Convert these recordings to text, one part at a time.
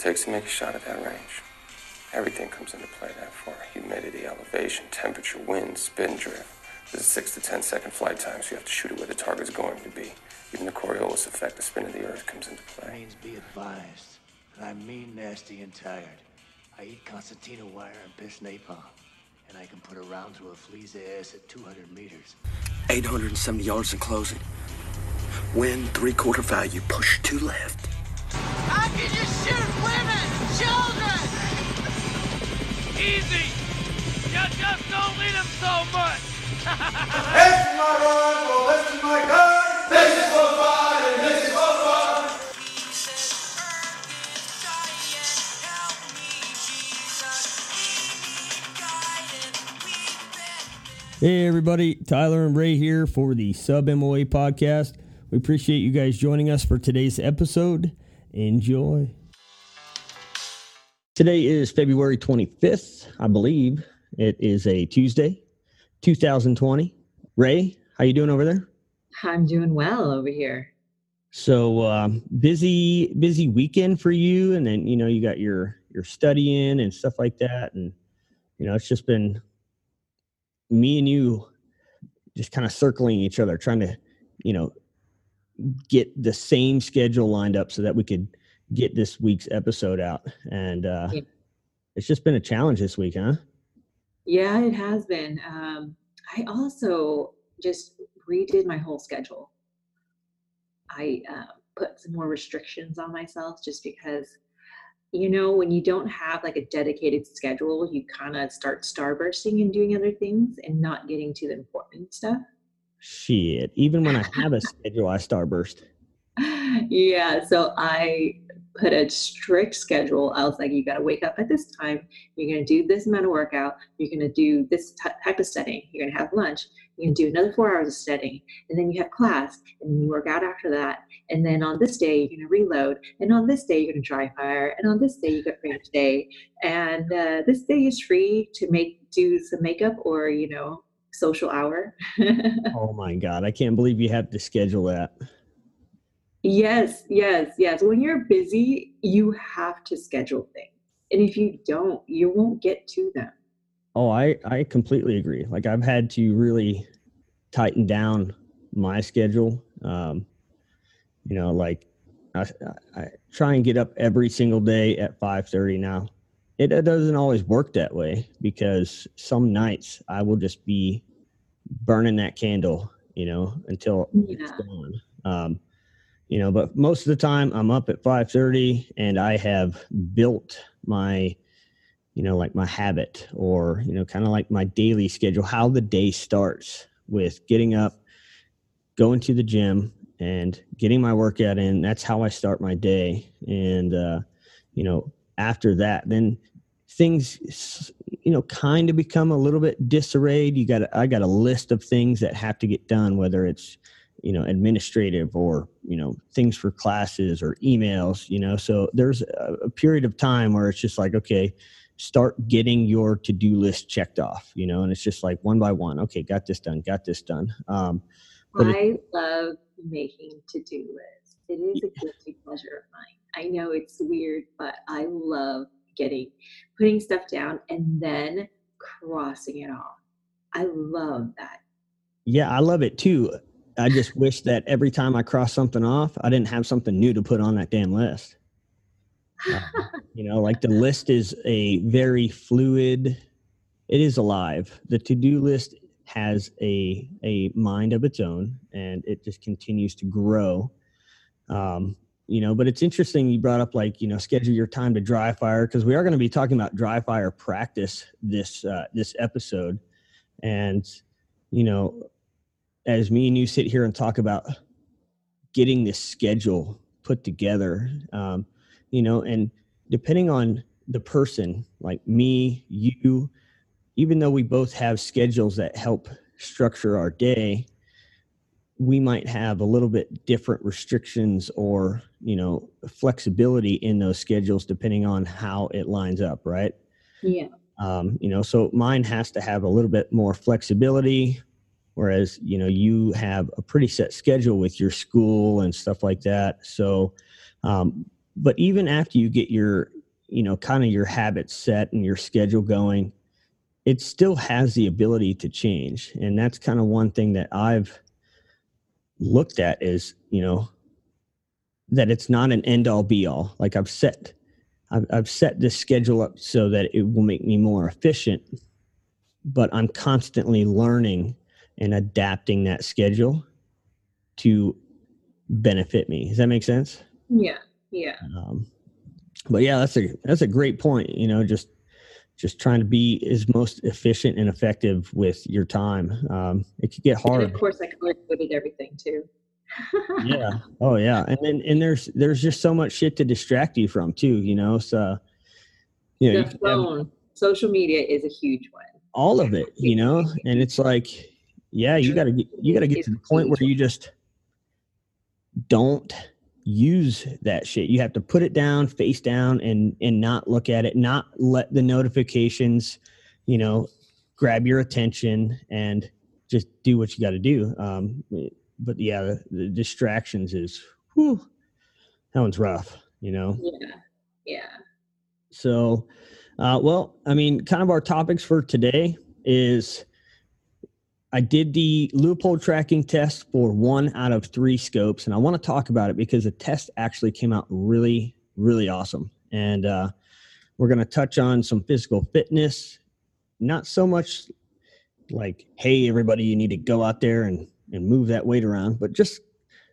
takes to make a shot at that range. Everything comes into play that far. Humidity, elevation, temperature, wind, spin drift. There's a 6 to 10 second flight time, so you have to shoot it where the target's going to be. Even the Coriolis effect, the spin of the Earth, comes into play. Marines be advised that I'm mean, nasty, and tired. I eat concertina wire and piss napalm. And I can put a round through a flea's ass at 200 meters. 870 yards in closing. Wind three quarter value, push to left. How can you shoot women, children? Easy. You just don't need them so much. This is my rifle, this is my gun. This is for fun and this is for fun. Hey, everybody. Tyler and Rei here for the Sub MOA podcast. We appreciate you guys joining us for today's episode. Enjoy. Today is February 25th, I believe. It is a Tuesday, 2020. Rei, how you doing over there? I'm doing well over here. So um, busy, busy weekend for you, and then you know you got your your studying and stuff like that, and you know it's just been me and you just kind of circling each other, trying to you know get the same schedule lined up so that we could get this week's episode out. And uh, Yeah. it's just been a challenge this week, huh? Yeah, it has been. Um, I also just redid my whole schedule. I uh, put some more restrictions on myself just because, you know, when you don't have like a dedicated schedule, you kind of start starbursting and doing other things and not getting to the important stuff. Shit. Even when I have a schedule, I starburst. yeah, so I put a strict schedule. I was like, you got to wake up at this time. You're going to do this amount of workout. You're going to do this t- type of studying. You're going to have lunch. You're going to do another four hours of studying. And then you have class and you work out after that. And then on this day, you're going to reload. And on this day, you're going to dry fire. And on this day, you get range day. And uh, this day is free to make do some makeup or, you know, social hour. Oh my God. I can't believe you have to schedule that. Yes, yes, yes. When you're busy, you have to schedule things. And if you don't, you won't get to them. Oh, I, I completely agree. Like I've had to really tighten down my schedule. Um, you know, like I, I, try and get up every single day at 5:30 now. It, doesn't always work that way because some nights I will just be burning that candle, you know, until it's gone. Um, you know, but most of the time I'm up at 5:30 and I have built my you know, like my habit or, you know, kind of like my daily schedule, how the day starts with getting up, going to the gym and getting my workout in. That's how I start my day. And, uh, you know, after that, then things, you know, kind of become a little bit disarrayed. You got, I got a list of things that have to get done, whether it's, you know, administrative or, you know, things for classes or emails, you know, so there's a, a period of time where it's just like, okay, start getting your to-do list checked off you know and it's just like one by one okay got this done got this done um But it- I love making to-do lists. It is a guilty pleasure of mine. I know it's weird, but I love getting putting stuff down and then crossing it off. I love that. yeah i love it too i just wish that every time i cross something off i didn't have something new to put on that damn list Um, you know like the list is a very fluid it is alive the to-do list has a a mind of its own and it just continues to grow um you know but it's interesting you brought up like you know schedule your time to dry fire because we are going to be talking about dry fire practice this uh, this episode. And you know as me and you sit here and talk about getting this schedule put together um, you know and depending on the person like me you even though we both have schedules that help structure our day we might have a little bit different restrictions or you know flexibility in those schedules depending on how it lines up right? Yeah. um, you know so mine has to have a little bit more flexibility whereas you know you have a pretty set schedule with your school and stuff like that. So um, but even after you get your you know kind of your habits set and your schedule going it still has the ability to change. And that's kind of one thing that i've looked at is you know that it's not an end all be all like i've set I've, I've set this schedule up so that it will make me more efficient but i'm constantly learning and adapting that schedule to benefit me does that make sense Yeah. Yeah. um, but yeah that's a that's a great point you know just just trying to be as most efficient and effective with your time. Um, it could get And hard. of course, I color coded everything too. yeah. Oh yeah. And then and there's there's just so much shit to distract you from too you know? So you know the can have phone, social media is a huge one. all of it you know? And it's like yeah you got to get you got to get to the point where you just don't use that shit you have to put it down face down and and not look at it not let the notifications you know grab your attention and just do what you got to do um but yeah the, the distractions is whew, that one's rough you know Yeah. Yeah. so, uh, well, I mean, kind of our topics for today is I did the Leupold tracking test for one out of three scopes, and I want to talk about it because the test actually came out really, really awesome. And uh, we're going to touch on some physical fitness, not so much like, hey, everybody, you need to go out there and, and move that weight around, but just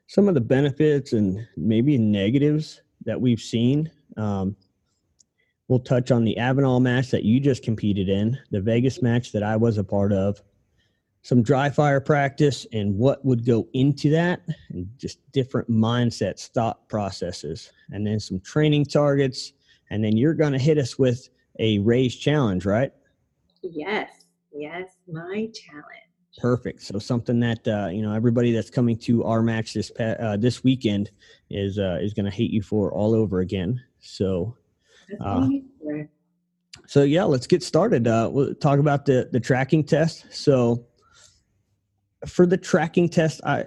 some of the benefits and maybe negatives that we've seen. Um, We'll touch on the Avenal match that you just competed in, the Vegas match that I was a part of, some dry fire practice and what would go into that, and just different mindsets, thought processes, and then some training targets. And then you're going to hit us with a Rei's challenge, right? Yes. Yes. My challenge. Perfect. So something that uh, you know everybody that's coming to our match this pa- uh, this weekend is uh, is going to hate you for all over again. So Uh, what I'm for. So yeah, let's get started. Uh, we'll talk about the the tracking test. So for the tracking test, I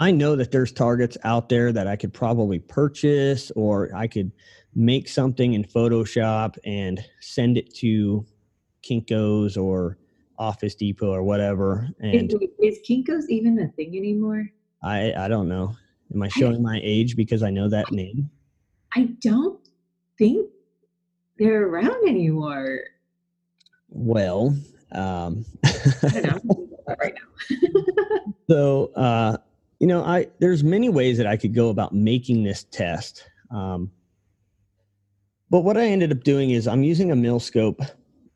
I know that there's targets out there that I could probably purchase, or I could make something in Photoshop and send it to Kinkos or Office Depot or whatever. And Is, is Kinko's even a thing anymore? I I don't know. Am I showing my age because I know that name? I don't think they're around anymore. Well, um, I don't know. I'm thinking about that right now. So, uh, you know, I there's many ways that I could go about making this test. Um, but what I ended up doing is I'm using a mil scope,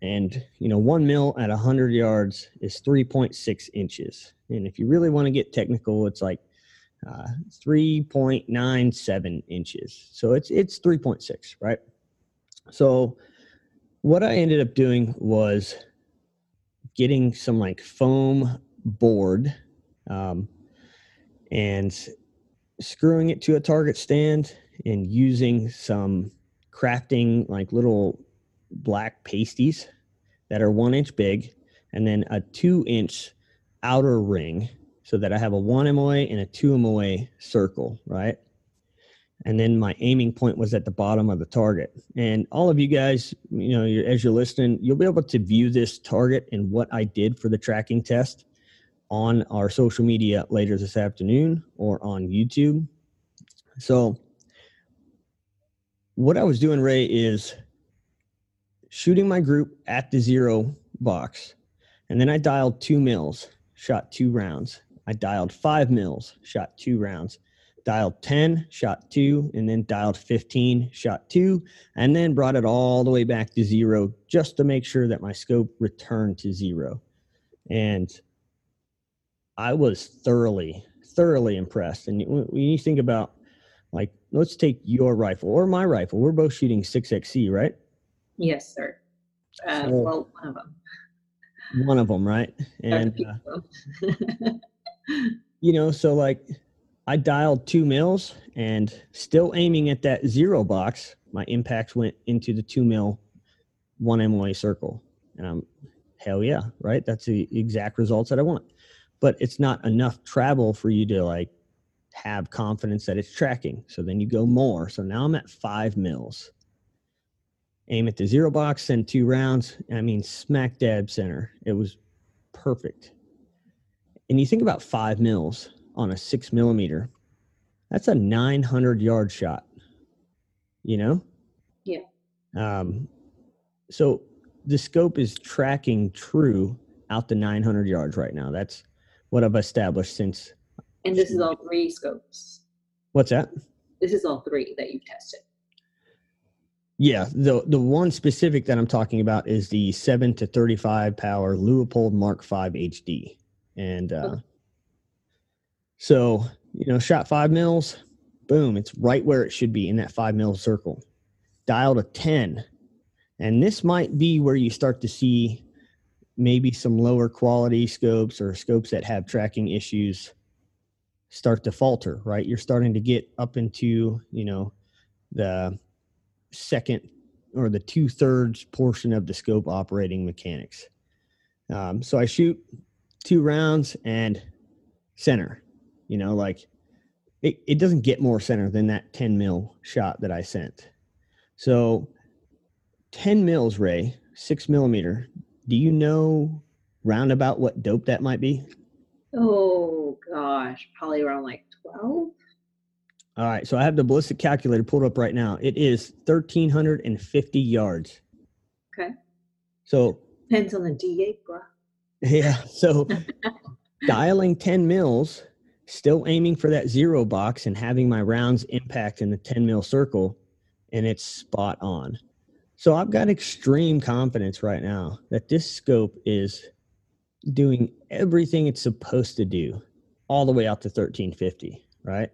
and you know, one mil at 100 yards is 3.6 inches, and if you really want to get technical, it's like uh, 3.97 inches. So it's it's 3.6, right? So what I ended up doing was getting some like foam board um, and screwing it to a target stand and using some crafting like little black pasties that are one inch big and then a two inch outer ring so that I have a one MOA and a two MOA circle, right? And then my aiming point was at the bottom of the target. And all of you guys, you know, you're, as you're listening, you'll be able to view this target and what I did for the tracking test on our social media later this afternoon or on YouTube. So, what I was doing, Rei, is shooting my group at the zero box. And then I dialed two mils, shot two rounds. I dialed five mils, shot two rounds. Dialed 10, shot two, and then dialed 15, shot two, and then brought it all the way back to zero just to make sure that my scope returned to zero. And I was thoroughly, thoroughly impressed. And when you think about, like, let's take your rifle or my rifle. We're both shooting 6XC, right? Yes, sir. Uh, So- well, one of them. One of them, right? And, uh, you know, so like I dialed two mils and still aiming at that zero box, my impacts went into the two mil one MOA circle. And I'm hell yeah, right? That's the exact results that I want. But it's not enough travel for you to like have confidence that it's tracking. So then you go more. So now I'm at five mils. Aim at the zero box, send two rounds. I mean, smack dab center. It was perfect. And you think about five mils on a six millimeter, that's a 900 yard shot, you know? Yeah. Um, so the scope is tracking true out the 900 yards right now. That's what I've established since. And this is all three scopes. What's that? This is all three that you've tested. Yeah, the the one specific that I'm talking about is the seven to 35 power Leupold Mark V HD, and uh, so you know, shot five mils, boom, it's right where it should be in that five mil circle. Dial to 10, and this might be where you start to see maybe some lower quality scopes or scopes that have tracking issues start to falter, right? You're starting to get up into, you know, the second or the two thirds portion of the scope operating mechanics. Um, so I shoot two rounds and center, you know, like it, it doesn't get more center than that 10 mil shot that I sent. So 10 mils, Rei, six millimeter. Do you know roundabout what dope that might be? Oh gosh, probably around like 12. All right, so I have the ballistic calculator pulled up right now. It is 1,350 yards. Okay. So, Depends on the D8, bro. yeah, so dialing 10 mils, still aiming for that zero box and having my rounds impact in the 10 mil circle, and it's spot on. So, I've got extreme confidence right now that this scope is doing everything it's supposed to do all the way out to 1350, right?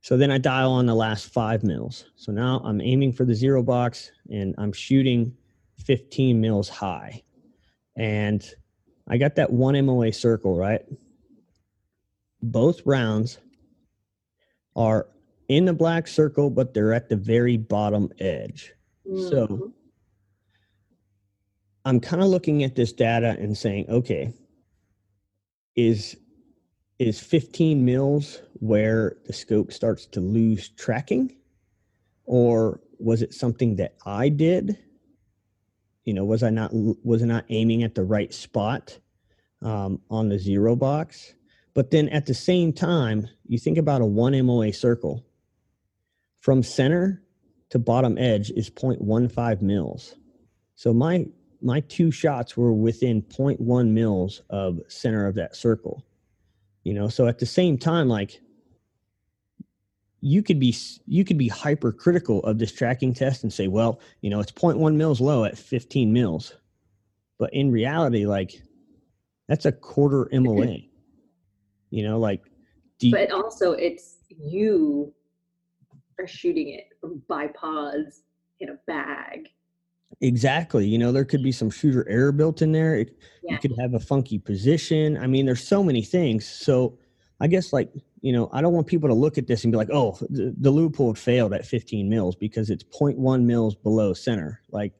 So then I dial on the last five mils. So now I'm aiming for the zero box and I'm shooting 15 mils high. And I got that one MOA circle, right? Both rounds are in the black circle, but they're at the very bottom edge. So Mhm. I'm kind of looking at this data and saying, okay, is is 15 mils where the scope starts to lose tracking, or was it something that I did? You know, was I not was I not aiming at the right spot um, on the zero box? But then at the same time, you think about a one MOA circle. From center to bottom edge is 0.15 mils. So my my two shots were within 0.1 mils of center of that circle you know? So at the same time like you could be you could be hypercritical of this tracking test and say well you know it's 0.1 mils low at 15 mils. But in reality like that's a quarter moa you know like you, But also, it's you are shooting it bipods in a bag. Exactly. You know, there could be some shooter error built in there. It, Yeah. You could have a funky position. I mean, there's so many things. So I guess like, you know, I don't want people to look at this and be like, oh, the, the Leupold failed at 15 mils because it's 0.1 mils below center. Like,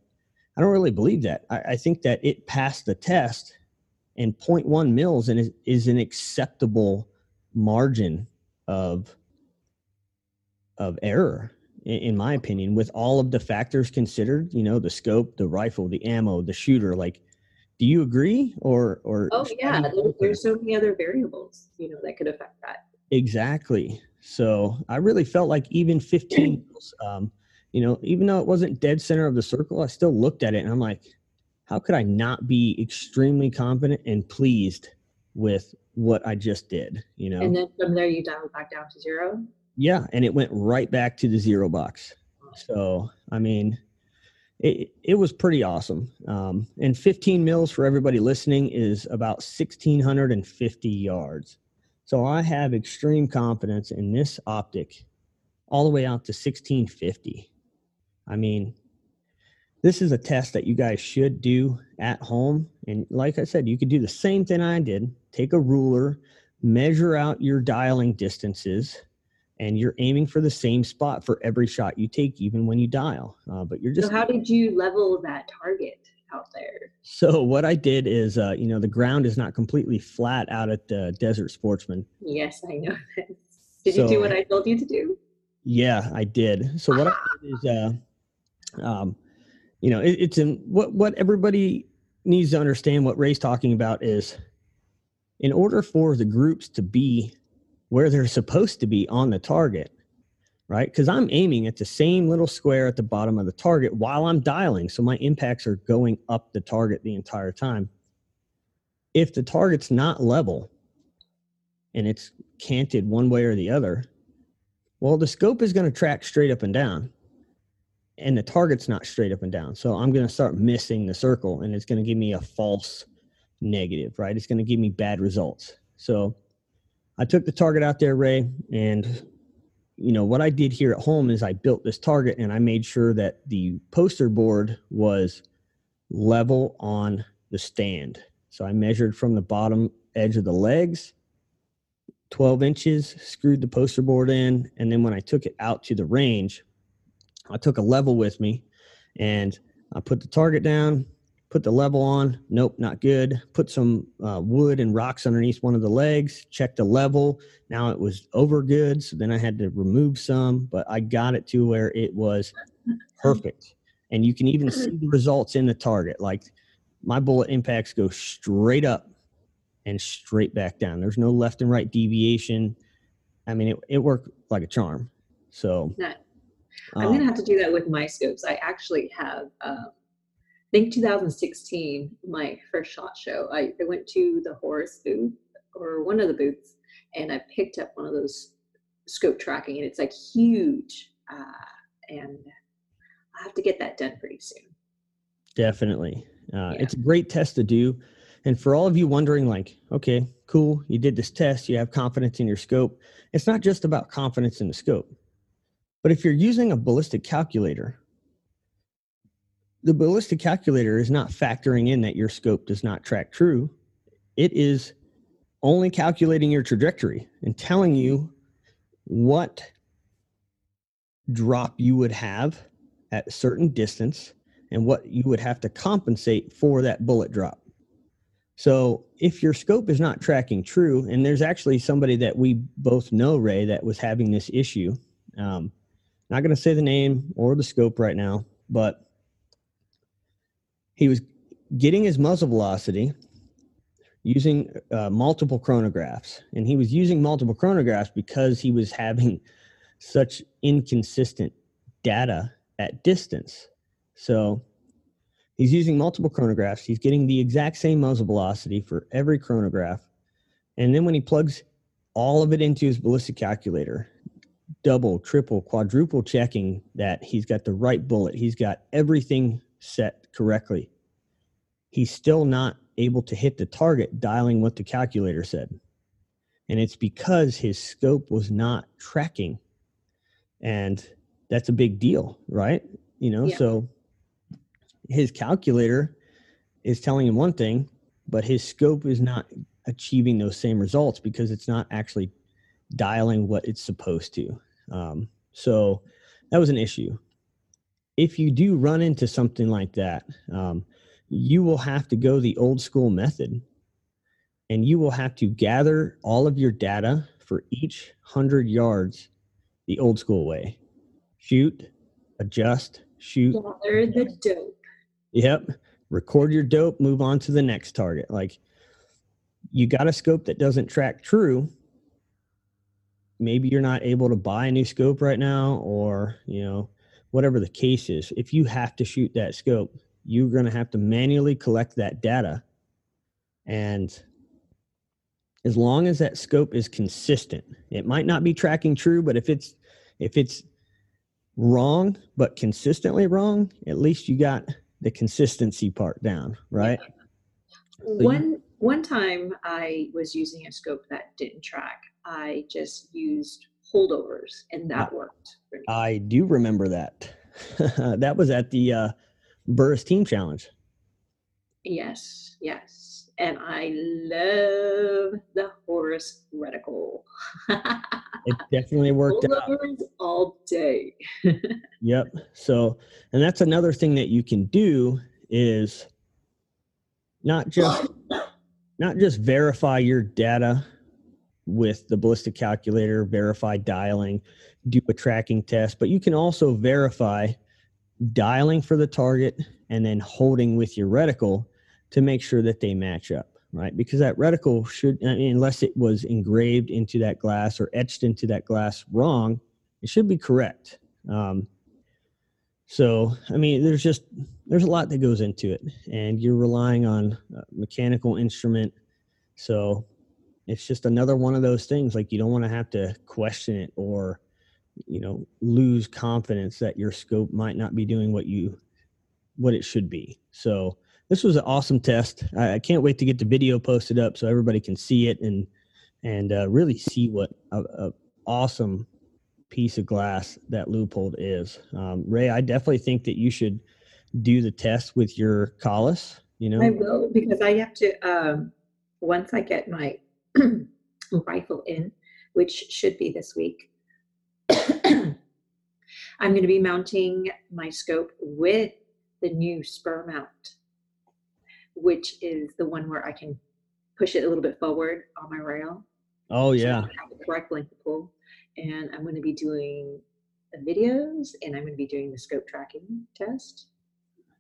I don't really believe that. I, I think that it passed the test and 0.1 mils and is, is an acceptable margin of of error in, my opinion with all of the factors considered you know the scope the rifle the ammo the shooter like do you agree or or Oh yeah, you there, feel about there's so many other variables, you know, that could affect that. exactly so i really felt like even 15 um you know even though it wasn't dead center of the circle i still looked at it and i'm like how could i not be extremely confident and pleased with what i just did you know And then from there, you dial back down to zero. Yeah, and it went right back to the zero box. So I mean, it it was pretty awesome. Um, and 15 mils for everybody listening is about 1650 yards. So I have extreme confidence in this optic, all the way out to 1650. I mean, this is a test that you guys should do at home. And like I said, you could do the same thing I did. Take a ruler, measure out your dialing distances and you're aiming for the same spot for every shot you take, even when you dial. Uh, but you're just So how did you level that target out there? so what I did is, uh, you know, the ground is not completely flat out at the Desert Sportsman. Yes, I know. Did you do what I told you to do? Yeah, I did. So what I did is, uh, um, you know, it, it's in what what everybody needs to understand. What Rei's talking about is, in order for the groups to be where they're supposed to be on the target, right? Because I'm aiming at the same little square at the bottom of the target while I'm dialing, so my impacts are going up the target the entire time. If the target's not level and it's canted one way or the other, well, the scope is going to track straight up and down, and the target's not straight up and down. So I'm going to start missing the circle, and it's going to give me a false negative, right? It's going to give me bad results. So I took the target out there, Rei, and you know what I did here at home is I built this target and I made sure that the poster board was level on the stand. So I measured from the bottom edge of the legs 12 inches, screwed the poster board in, and then when I took it out to the range, I took a level with me and I put the target down, put the level on. Nope, not good. Put some uh, wood and rocks underneath one of the legs, check the level. Now it was over good. So then I had to remove some, but I got it to where it was perfect. And you can even see the results in the target. Like my bullet impacts go straight up and straight back down. There's no left and right deviation. I mean, it, it worked like a charm. So. I'm um, gonna have to do that with my scopes. I actually have, um, think 2016, my first shot show. I, I went to the Horus booth or one of the booths, and I picked up one of those scope tracking, and it's like huge. Uh, and I have to get that done pretty soon. Definitely. Uh, Yeah. It's a great test to do. And for all of you wondering, like, okay, cool, you did this test, you have confidence in your scope. It's not just about confidence in the scope. But if you're using a ballistic calculator, the ballistic calculator is not factoring in that your scope does not track true. It is only calculating your trajectory and telling you what drop you would have at a certain distance and what you would have to compensate for that bullet drop. So if your scope is not tracking true, and there's actually somebody that we both know, Rei, that was having this issue. Um, not going to say the name or the scope right now, but he was getting his muzzle velocity using uh, multiple chronographs, and he was using multiple chronographs because he was having such inconsistent data at distance. So he's using multiple chronographs. He's getting the exact same muzzle velocity for every chronograph. And then when he plugs all of it into his ballistic calculator, double, triple, quadruple checking that he's got the right bullet, he's got everything set correctly, he's still not able to hit the target dialing what the calculator said. And it's because his scope was not tracking. And that's a big deal, right? You know, Yeah. so his calculator is telling him one thing, but his scope is not achieving those same results because it's not actually dialing what it's supposed to. Um, so that was an issue. If you do run into something like that, um, you will have to go the old school method and you will have to gather all of your data for each 100 yards the old school way shoot, adjust, shoot, Gather the dope. Yep. Record your dope, move on to the next target. Like you got a scope that doesn't track true. Maybe you're not able to buy a new scope right now, or, you know, whatever the case is. If you have to shoot that scope, you're going to have to manually collect that data. And as long as that scope is consistent, it might not be tracking true, but if it's, if it's wrong, but consistently wrong, at least you got the consistency part down, right? One one time I was using a scope that didn't track. I just used holdovers and that worked. I do remember that. that was at the uh, Burris Team Challenge. Yes, yes. And I love the Horus reticle. It definitely worked out. All day. Yep. So, and that's another thing that you can do is not just not just verify your data with the ballistic calculator, verify dialing, do a tracking test, but you can also verify dialing for the target and then holding with your reticle to make sure that they match up, right? Because that reticle should, I mean, unless it was engraved into that glass or etched into that glass wrong, it should be correct. Um, so, I mean, there's just there's a lot that goes into it, and you're relying on mechanical instrument. So, it's just another one of those things. Like you don't want to have to question it or, you know, lose confidence that your scope might not be doing what you what it should be. So, this was an awesome test. I, I can't wait to get the video posted up so everybody can see it and and uh, really see what a, a awesome piece of glass that Leupold is. Um, Rei, I definitely think that you should do the test with your Kahles You know, I will because I have to. Um, once I get my rifle in, which should be this week, I'm going to be mounting my scope with the new Spuhr mount, which is the one where I can push it a little bit forward on my rail. Oh so yeah, have the correct length to pull, and I'm going to be doing the videos, and I'm going to be doing the scope tracking test.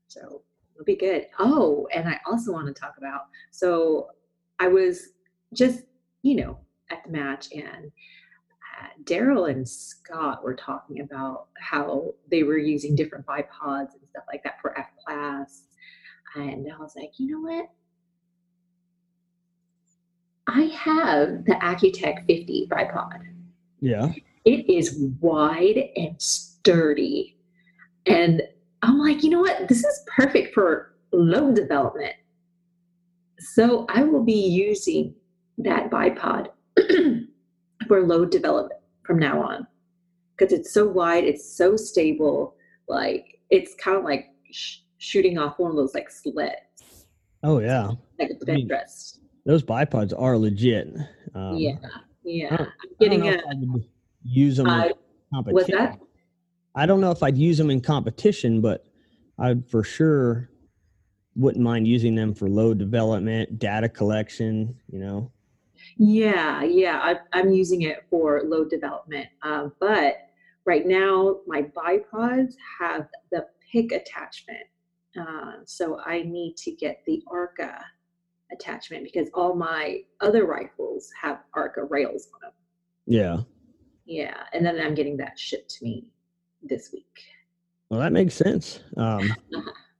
So it'll be good. Oh, and I also want to talk about. So I was just, you know, at the match, and uh, Daryl and Scott were talking about how they were using different bipods and stuff like that for F class, and I was like, you know what? I have the Accu-Tac 50 bipod. yeah. It is wide and sturdy. And I'm like, you know what? This is perfect for load development. So I will be using that bipod for load development from now on because it's so wide, it's so stable. Like it's kind of like sh- shooting off one of those like sleds, Oh yeah. like I mean. Those bipods are legit. Um, yeah, yeah. I'm getting a. if I would use them I- in competition. what's that? I don't know if I'd use them in competition, but I for sure wouldn't mind using them for load development, data collection. You know. Yeah, yeah, I, I'm using it for load development. Uh, but right now, my bipods have the pick attachment. Uh, so I need to get the ARCA attachment because all my other rifles have ARCA rails on them. Yeah. Yeah, and then I'm getting that shipped to me this week. Well, that makes sense. Um,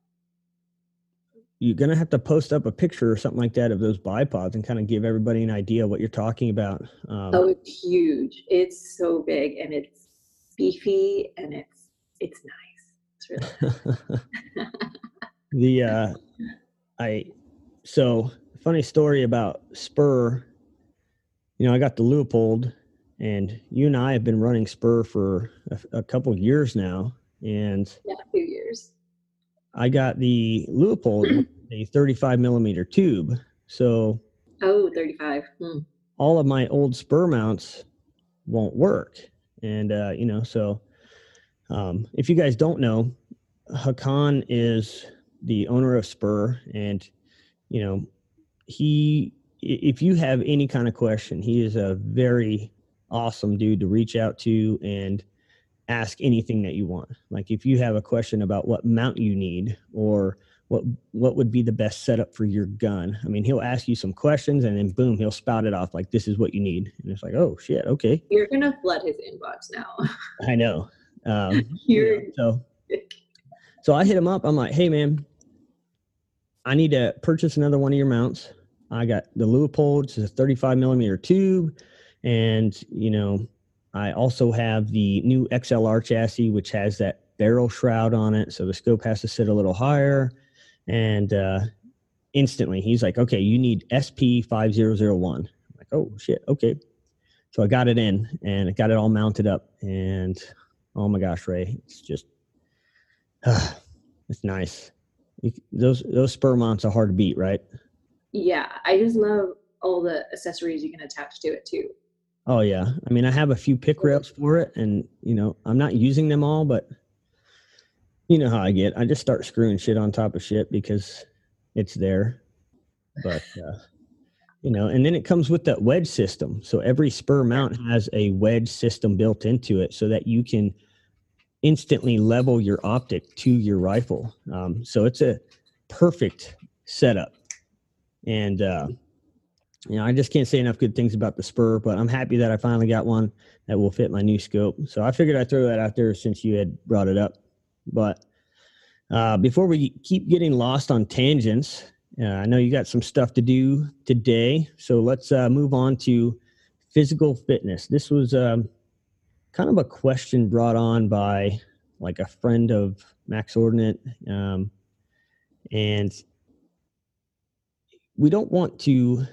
you're gonna have to post up a picture or something like that of those bipods and kind of give everybody an idea what you're talking about. Um, Oh, it's huge. It's so big and it's beefy and it's it's nice. It's really the uh i so funny story about Spuhr you know i got the Leupold and you and i have been running Spuhr for a, a couple of years now and yeah, a few years. i got the Leupold with a 35 millimeter tube so Oh, 35. Hmm. all of my old Spuhr mounts won't work and uh you know so um if you guys don't know hakan is the owner of Spuhr and you know he if you have any kind of question he is a very awesome dude to reach out to and ask anything that you want like if you have a question about what mount you need or what what would be the best setup for your gun i mean he'll ask you some questions and then boom he'll spout it off like this is what you need and it's like oh shit okay You're gonna flood his inbox now. i know um you You're know, so so I hit him up. I'm like, hey man, I need to purchase another one of your mounts. I got the Leupold, it's a 35 millimeter tube, and you know, I also have the new XLR chassis, which has that barrel shroud on it, so the scope has to sit a little higher. And uh, instantly, he's like, okay, you need SP 5001. I'm like, oh shit, okay. So I got it in and I got it all mounted up, and oh my gosh, Rei, it's just it's nice. You, those those Spuhr mounts are hard to beat, right? yeah, I just love all the accessories you can attach to it too. Oh yeah. I mean, I have a few pick rails for it, and you know, I'm not using them all, but you know how I get. I just start screwing shit on top of shit because it's there. But uh, you know and then it comes with that wedge system. So every Spuhr mount has a wedge system built into it so that you can instantly level your optic to your rifle. Um, so it's a perfect setup. And uh, you know i just can't say enough good things about the Spuhr but i'm happy that i finally got one that will fit my new scope. So i figured i'd throw that out there since you had brought it up but uh, before we keep getting lost on tangents uh, I know you got some stuff to do today, so let's uh, move on to physical fitness. This was um, kind of a question brought on by like a friend of Max Ordinate, um, and we don't want to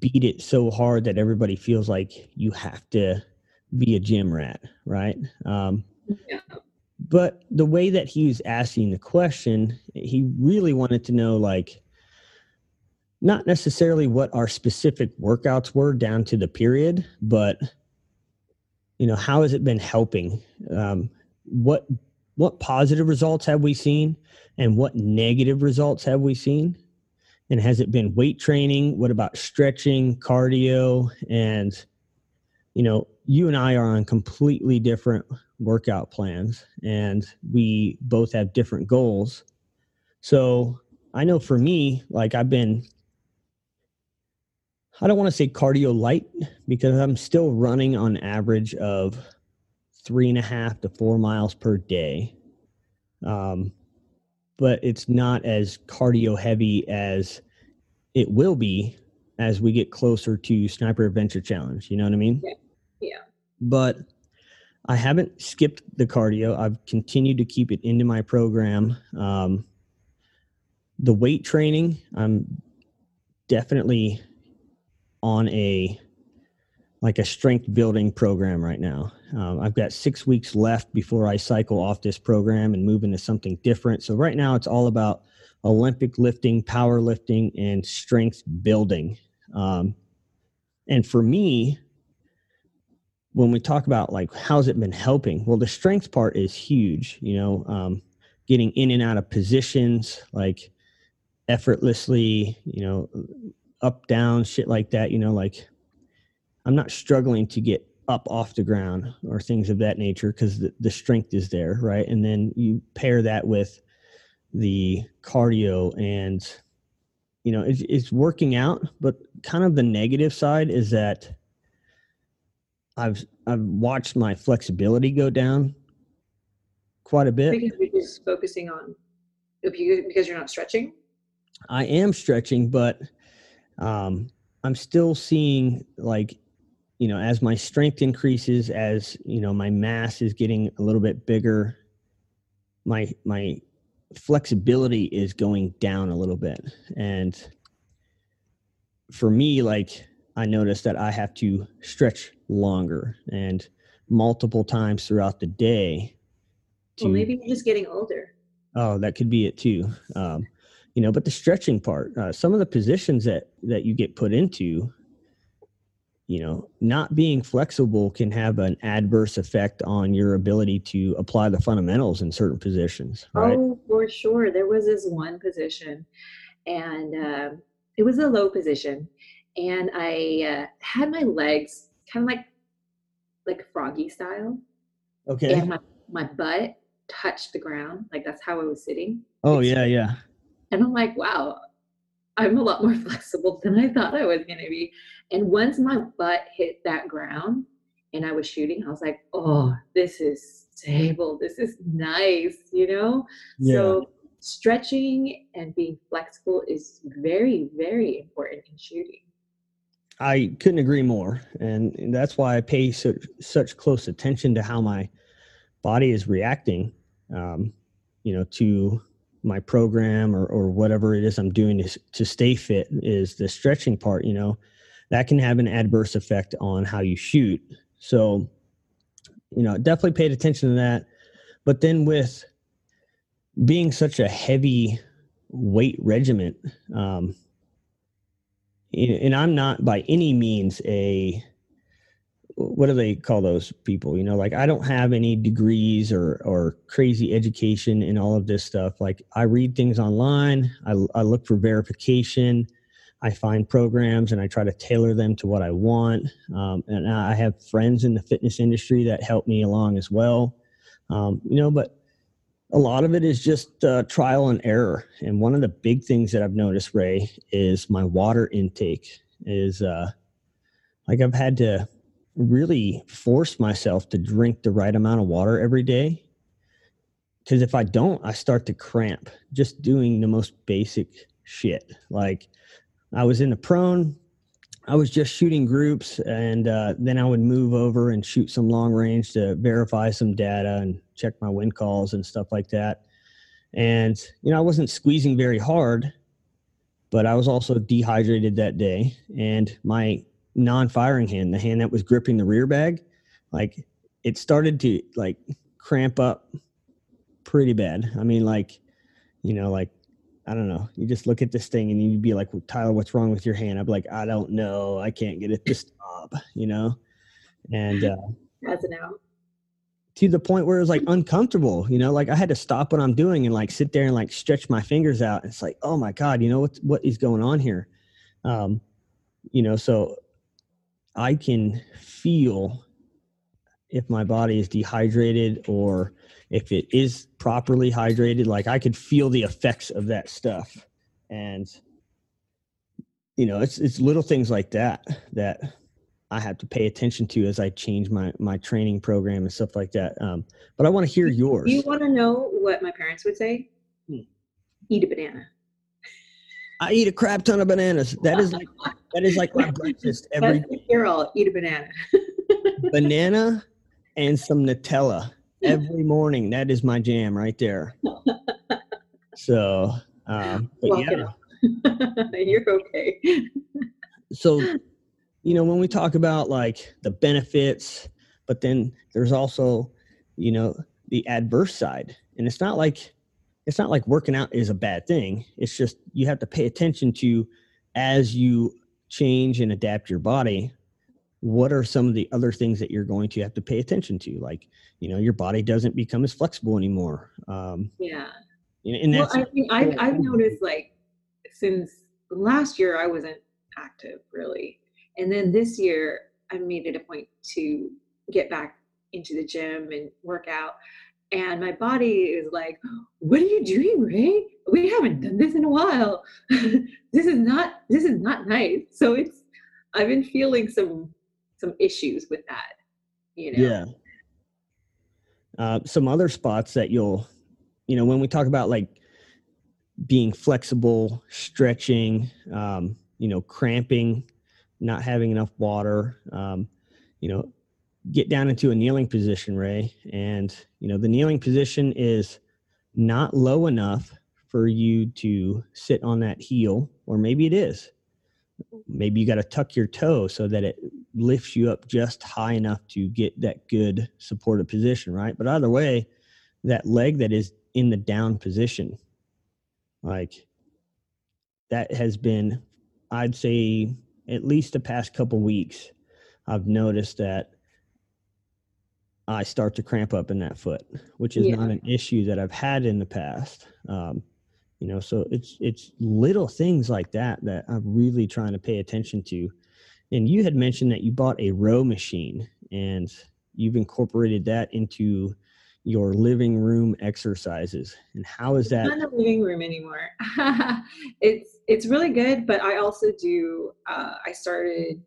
beat it so hard that everybody feels like you have to be a gym rat, right? Um, Yeah. But the way that he was asking the question he really wanted to know like not necessarily what our specific workouts were down to the period but you know how has it been helping? Um, what what positive results have we seen and what negative results have we seen? And has it been weight training? What about stretching cardio? And you know you and i are on completely different workout plans and we both have different goals. So I know for me, like I've been, I don't want to say cardio light because I'm still running on average of three and a half to four miles per day. Um, but it's not as cardio heavy as it will be as we get closer to Sniper Adventure Challenge. You know what I mean? Yeah. Yeah. But I haven't skipped the cardio. I've continued to keep it into my program. Um, the weight training, I'm definitely on a like a strength building program right now. Um, I've got six weeks left before I cycle off this program and move into something different. So right now it's all about Olympic lifting, powerlifting, and strength building. Um, and for me, when we talk about like how's it been helping? Well the strength part is huge you know um, getting in and out of positions like effortlessly you know up down shit like that you know like i'm not struggling to get up off the ground or things of that nature because the, the strength is there right? And then you pair that with the cardio and you know it's, it's working out but kind of the negative side is that I've I've watched my flexibility go down quite a bit. Because you're just focusing on because you're not stretching. I am stretching, but um, I'm still seeing like you know as my strength increases, as you know my mass is getting a little bit bigger, my my flexibility is going down a little bit, and for me, like I notice that I have to stretch longer and multiple times throughout the day. To, Well, maybe you're just getting older. Oh, that could be it too. Um, you know, but the stretching part, uh, some of the positions that that you get put into, you know, not being flexible can have an adverse effect on your ability to apply the fundamentals in certain positions. Right? Oh, for sure. There was this one position, and uh, it was a low position, and I uh, had my legs kind of like like froggy style, Okay. and my my butt touched the ground. Like that's how I was sitting. Oh yeah, yeah. And I'm like, wow, I'm a lot more flexible than I thought I was going to be. And once my butt hit that ground and I was shooting, I was like, oh, this is stable. This is nice, you know? So stretching and being flexible is very, very important in shooting. I couldn't agree more, and that's why I pay such such close attention to how my body is reacting, um, you know, to my program or or whatever it is I'm doing to to stay fit. Is the stretching part, you know, that can have an adverse effect on how you shoot. So, you know, definitely paid attention to that. But then with being such a heavy weight regiment, um, and I'm not by any means a what do they call those people? You know, like I don't have any degrees or or crazy education in all of this stuff. Like I read things online, I I look for verification, I find programs and I try to tailor them to what I want. Um, and I have friends in the fitness industry that help me along as well. Um, you know, but a lot of it is just uh, trial and error. And one of the big things that I've noticed, Rei, is my water intake is uh, like I've had to really force myself to drink the right amount of water every day. Because if I don't, I start to cramp just doing the most basic shit. Like I was in the prone, I was just shooting groups, and uh, then I would move over and shoot some long range to verify some data and check my wind calls and stuff like that. And you know, I wasn't squeezing very hard, but I was also dehydrated that day, and my non-firing hand, the hand that was gripping the rear bag, like it started to like cramp up pretty bad. I mean, like, you know, like I don't know. You just look at this thing and you'd be like, well, Tyler, what's wrong with your hand? I'd be like, I don't know. I can't get it to stop, you know? And uh, As an out. to the point where it was like uncomfortable, you know, like I had to stop what I'm doing and like sit there and like stretch my fingers out. It's like, oh my God, you know what, what is going on here? Um, you know, so I can feel if my body is dehydrated or if it is properly hydrated like i could feel the effects of that stuff and you know it's it's little things like that that i have to pay attention to as i change my my training program and stuff like that um, but i want to hear yours you want to know what my parents would say? Hmm. Eat a banana. i eat a crap ton of bananas that is like that is like my breakfast every But You're eat a banana. banana and some nutella. Every morning that is my jam right there. So um but yeah. You're okay. so you know when we talk about like the benefits but then there's also you know the adverse side. And it's not like it's not like working out is a bad thing. It's just you have to pay attention to as you change and adapt your body what are some of the other things that you're going to have to pay attention to like you know your body doesn't become as flexible anymore um Yeah. and Well, that's I think I've, I've noticed like since last year I wasn't active really, and then this year I made it a point to get back into the gym and work out. And my body is like, "What are you doing, Rei? We haven't done this in a while. this is not this is not nice." So it's I've been feeling some some issues with that. You know. Yeah. Uh, some other spots that you'll, you know, when we talk about like being flexible, stretching, um, you know, cramping, not having enough water, um, you know, get down into a kneeling position, Rei. And, you know, the kneeling position is not low enough for you to sit on that heel, or maybe it is. Maybe you got to tuck your toe so that it lifts you up just high enough to get that good supported position, right? But either way, that leg that is in the down position, like that has been, I'd say, at least the past couple weeks, I've noticed that I start to cramp up in that foot, which is Yeah. not an issue that I've had in the past. Um, you know, so it's it's little things like that that I'm really trying to pay attention to. And you had mentioned that you bought a row machine and you've incorporated that into your living room exercises. And how is that? not in the living room anymore. it's it's really good, but I also do. Uh, I started.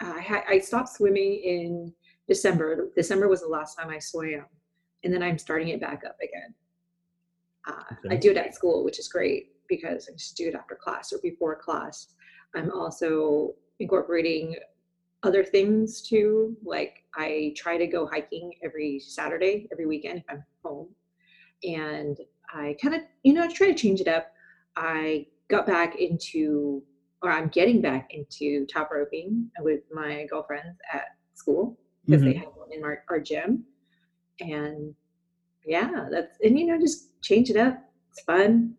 I ha- I stopped swimming in December. December was the last time I swam, and then I'm starting it back up again. Uh, I do it at school, which is great because I just do it after class or before class. I'm also incorporating other things too. Like I try to go hiking every Saturday, every weekend if I'm home and I kind of, you know, try to change it up. I got back into, or I'm getting back into top roping with my girlfriends at school because they have one in our, our gym. And yeah, that's, and you know, just change it up. It's fun.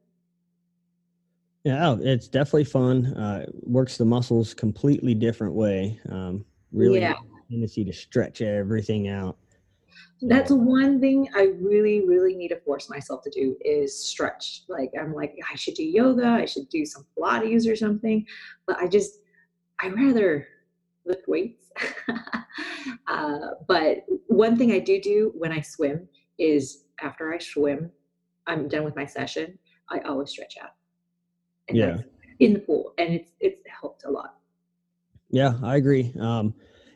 Yeah, it's definitely fun. Uh, works the muscles completely different way. Um, really Yeah. tendency to stretch everything out. That's one thing I really, really need to force myself to do is stretch. Like I'm like, I should do yoga, I should do some Pilates or something, but I just I rather lift weights. uh, but one thing I do do when I swim is after I swim, I'm done with my session. I always stretch out. And Yeah. in the pool, and it's it's helped a lot. Yeah, I agree. Um,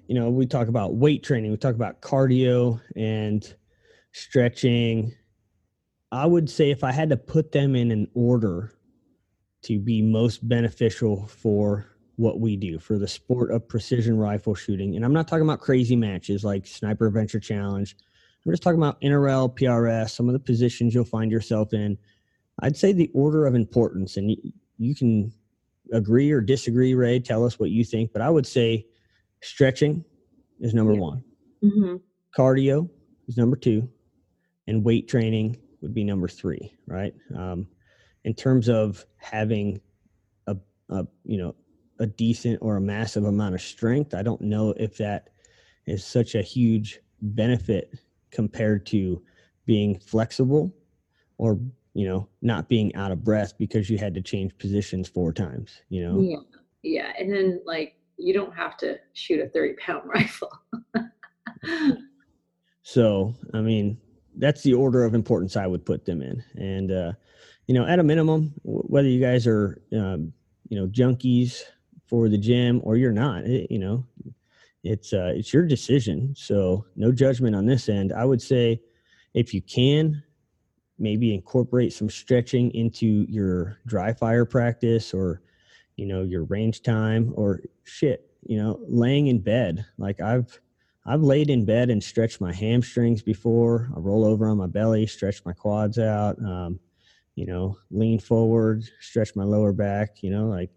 you know, we talk about weight training, we talk about cardio and stretching. I would say if I had to put them in an order to be most beneficial for what we do for the sport of precision rifle shooting, and I'm not talking about crazy matches like Sniper Adventure Challenge. I'm just talking about NRL, PRS, some of the positions you'll find yourself in. I'd say the order of importance, and you, you can agree or disagree, Rei. Tell us what you think. But I would say stretching is number Yeah. one, hmm cardio is number two, and weight training would be number three, right? Um, in terms of having a, a, you know, a decent or a massive amount of strength, I don't know if that is such a huge benefit compared to being flexible or you know not being out of breath because you had to change positions four times you know Yeah, yeah, and then like you don't have to shoot a thirty pound rifle. So, I mean, that's the order of importance I would put them in. And, uh, you know, at a minimum, w- whether you guys are, um, you know, junkies for the gym or you're not, it, you know, it's, uh, it's your decision. So no judgment on this end. I would say if you can, maybe incorporate some stretching into your dry fire practice or, you know, your range time or shit, you know, laying in bed. Like I've, I've laid in bed and stretched my hamstrings before. I roll over on my belly, stretch my quads out, um, you know, lean forward, stretch my lower back, you know, like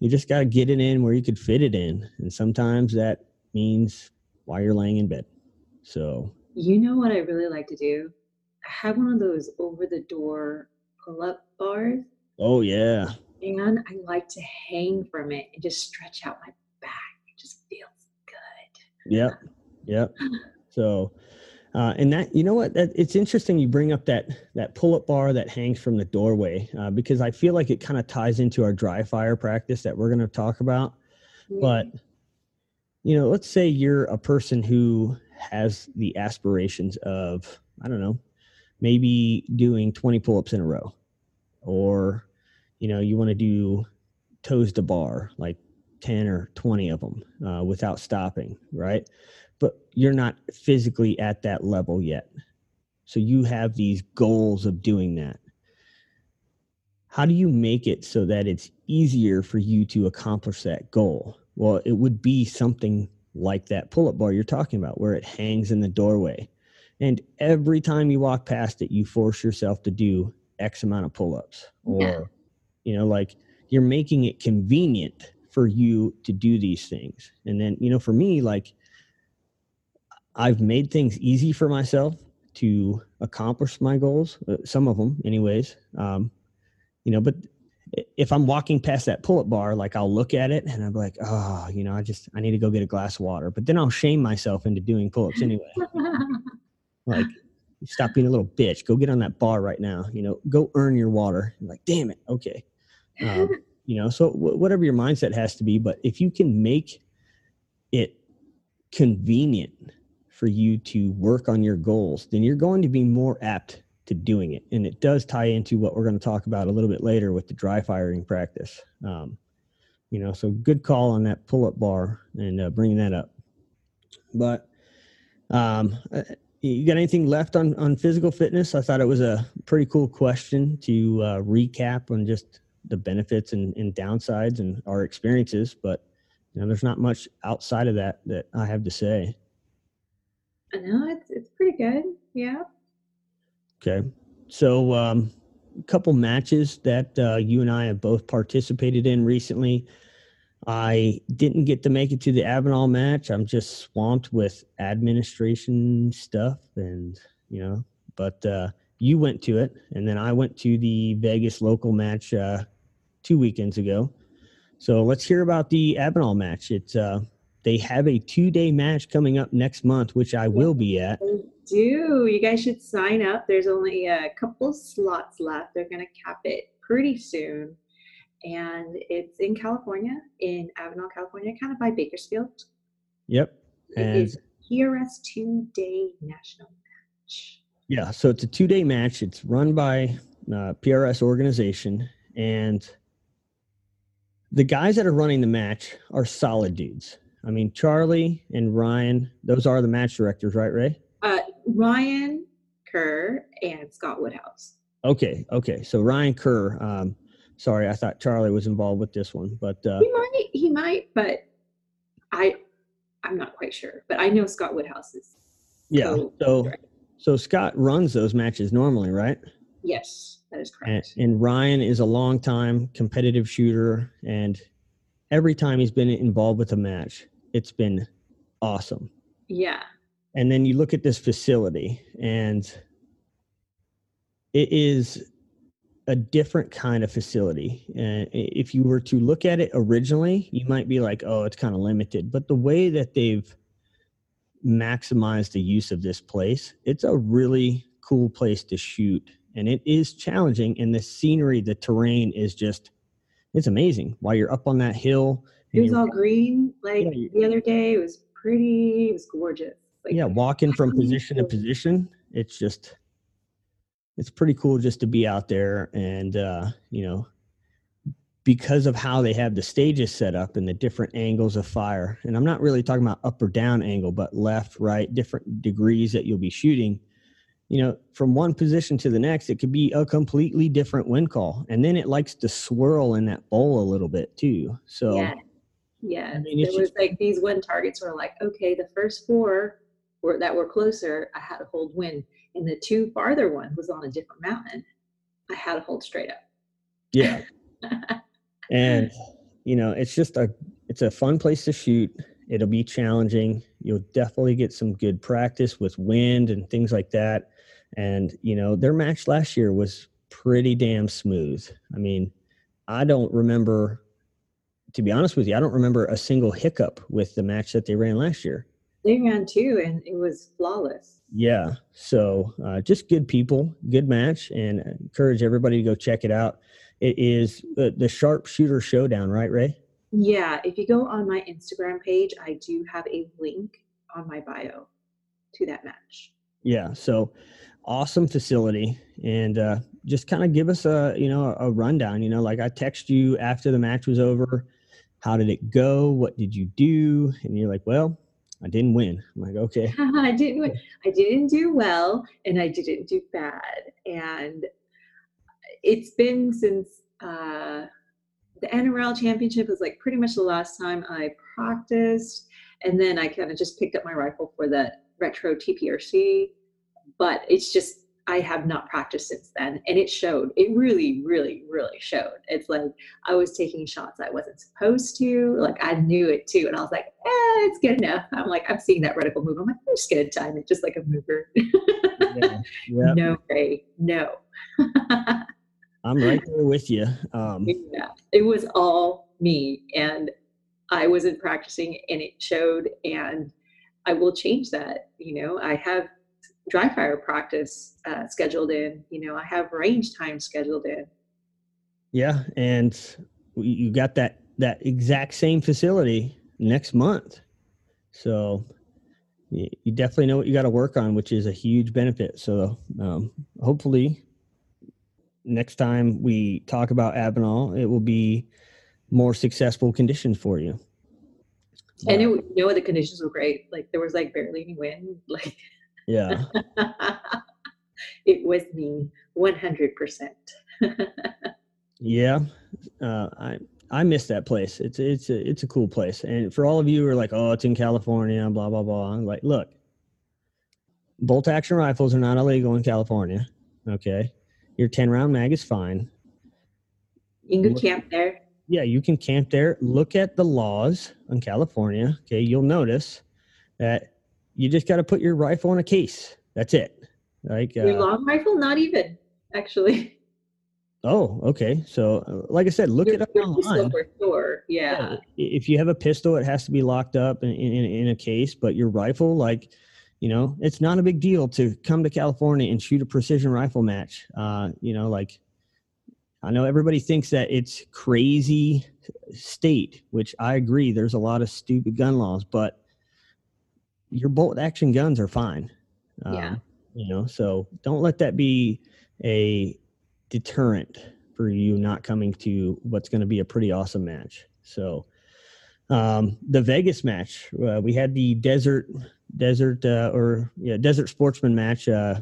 you just got to get it in where you could fit it in. And sometimes that means while you're laying in bed. So, you know what I really like to do? I have one of those over the door pull up bars, oh, yeah. and I like to hang from it and just stretch out my back. It just feels good. Yep. Yep. So, uh, and that you know what that, it's interesting you bring up that that pull-up bar that hangs from the doorway uh, because I feel like it kind of ties into our dry fire practice that we're going to talk about. But you know, let's say you're a person who has the aspirations of I don't know, maybe doing 20 pull-ups in a row, or you know, you want to do toes to bar like 10 or 20 of them uh, without stopping, right? But you're not physically at that level yet. So you have these goals of doing that. How do you make it so that it's easier for you to accomplish that goal? Well, it would be something like that pull up bar you're talking about, where it hangs in the doorway. And every time you walk past it, you force yourself to do X amount of pull ups. Or, Yeah. you know, like you're making it convenient for you to do these things. And then, you know, for me, like I've made things easy for myself to accomplish my goals, uh, some of them, anyways. Um, you know, but if I'm walking past that pull up bar, like I'll look at it and I'm like, oh, you know, I just, I need to go get a glass of water. But then I'll shame myself into doing pull ups anyway. like, stop being a little bitch. Go get on that bar right now. You know, go earn your water. I'm like, damn it. Okay. Um, you know, so wh- whatever your mindset has to be, but if you can make it convenient for you to work on your goals, then you're going to be more apt to doing it. And it does tie into what we're going to talk about a little bit later with the dry firing practice. Um, you know, so good call on that pull up bar and uh, bringing that up. But um, uh, you got anything left on, on physical fitness? I thought it was a pretty cool question to uh, recap on just the benefits and, and downsides and our experiences. But you know, there's not much outside of that that I have to say. I know it's it's pretty good. Yeah. Okay. So, um, a couple matches that uh, you and I have both participated in recently. I didn't get to make it to the Avenal match. I'm just swamped with administration stuff, and you know. But uh, you went to it, and then I went to the Vegas local match uh, two weekends ago. So let's hear about the Avenal match. It's uh, they have a two day match coming up next month, which I will be at. They do. You guys should sign up. There's only a couple slots left. They're going to cap it pretty soon. And it's in California, in Avenal, California, kind of by Bakersfield. Yep. It And is PRS two day national match. yeah, so it's a two day match. It's run by uh, PRS organization, and the guys that are running the match are solid dudes. I mean, Charlie and Ryan, those are the match directors, right, Rei? Uh, Ryan Kerr and Scott Woodhouse. Okay, okay. So Ryan Kerr, um, sorry, I thought Charlie was involved with this one, but uh, He might, he might, but I, I'm not quite sure. But I know Scott Woodhouse is. yeah. So so Scott runs those matches normally, right? yes, that is And, correct. and Ryan is a long time competitive shooter, and every time he's been involved with a match, it's been awesome. yeah, And then you look at this facility, and it is a different kind of facility. Uh, and if you were to look at it originally, you might be like, oh, it's kind of limited. But the way that they've maximized the use of this place, it's a really cool place to shoot. And it is challenging. And the scenery, the terrain is just, it's amazing. While you're up on that hill, it was all green like Yeah, the other day. It was pretty. It was gorgeous. Like, yeah walking from position to position it's just it's pretty cool just to be out there and uh you know because of how they have the stages set up and the different angles of fire and i'm not really talking about up or down angle but left right different degrees that you'll be shooting you know from one position to the next it could be a completely different wind call and then it likes to swirl in that bowl a little bit too so Yeah. Yeah. I mean, it's was just- like these wind targets were like, okay, the first four were that were closer, I had to hold wind. And the two farther ones was on a different mountain. I had to hold straight up. yeah and you know it's just a it's a fun place to shoot it'll be challenging you'll definitely get some good practice with wind and things like that and you know their match last year was pretty damn smooth i mean i don't remember to be honest with you i don't remember a single hiccup with the match that they ran last year They ran two and it was flawless. yeah so uh, just good people good match and I encourage everybody to go check it out it is uh, the sharpshooter showdown right Rei Yeah. If you go on my Instagram page, I do have a link on my bio to that match. Yeah. So awesome facility. And uh, just kind of give us a, you know, a rundown, you know, like I text you after the match was over. How did it go? What did you do? And you're like, well, I didn't win. I'm like, okay. I didn't win- I didn't do well and I didn't do bad. And it's been since uh, the NRL championship was like pretty much the last time I practiced. And then I kind of just picked up my rifle for the retro TPRC. But it's just I have not practiced since then. And it showed. It really, really, really showed. It's like I was taking shots I wasn't supposed to. Like I knew it too. And I was like, eh, it's good enough. I'm like, I'm seeing that reticle move. I'm like, I'm just gonna time it just like a mover. Yeah. yeah. No, way. no. I'm right there with you. Um, yeah, it was all me. And I wasn't practicing and it showed. And I will change that. You know, I have dry fire practice uh, scheduled in. You know, I have range time scheduled in. yeah. And you got that, that exact same facility next month. So you definitely know what you got to work on, which is a huge benefit. So um, hopefully next time we talk about Avenal, it will be more successful conditions for you. And it, you know, the conditions were great. Like there was like barely any wind. Like yeah, it was me 100%. yeah. Uh, I I miss that place. It's it's a, it's a cool place. And for all of you who are like, oh, it's in California, blah blah blah. I'm like, look, bolt action rifles are not illegal in California. Okay, your ten round mag is fine. You can Look- camp there. yeah, you can camp there. Look at the laws in California. Okay, you'll notice that you just got to put your rifle in a case. That's it. Like, Your uh, long rifle, not even actually. Oh, okay. So, uh, like I said, look Your- it up your pistol online. for sure. Yeah. i- If you have a pistol, it has to be locked up in, in, in a case. But your rifle, like, you know, it's not a big deal to come to California and shoot a precision rifle match. Uh, you know, like, I know everybody thinks that it's crazy state, which I agree. There's a lot of stupid gun laws, but your bolt action guns are fine. Yeah. Um, You know, so don't let that be a deterrent for you not coming to what's going to be a pretty awesome match. So, um, the Vegas match, uh, we had the desert, desert, uh, or yeah, desert sportsman match, uh,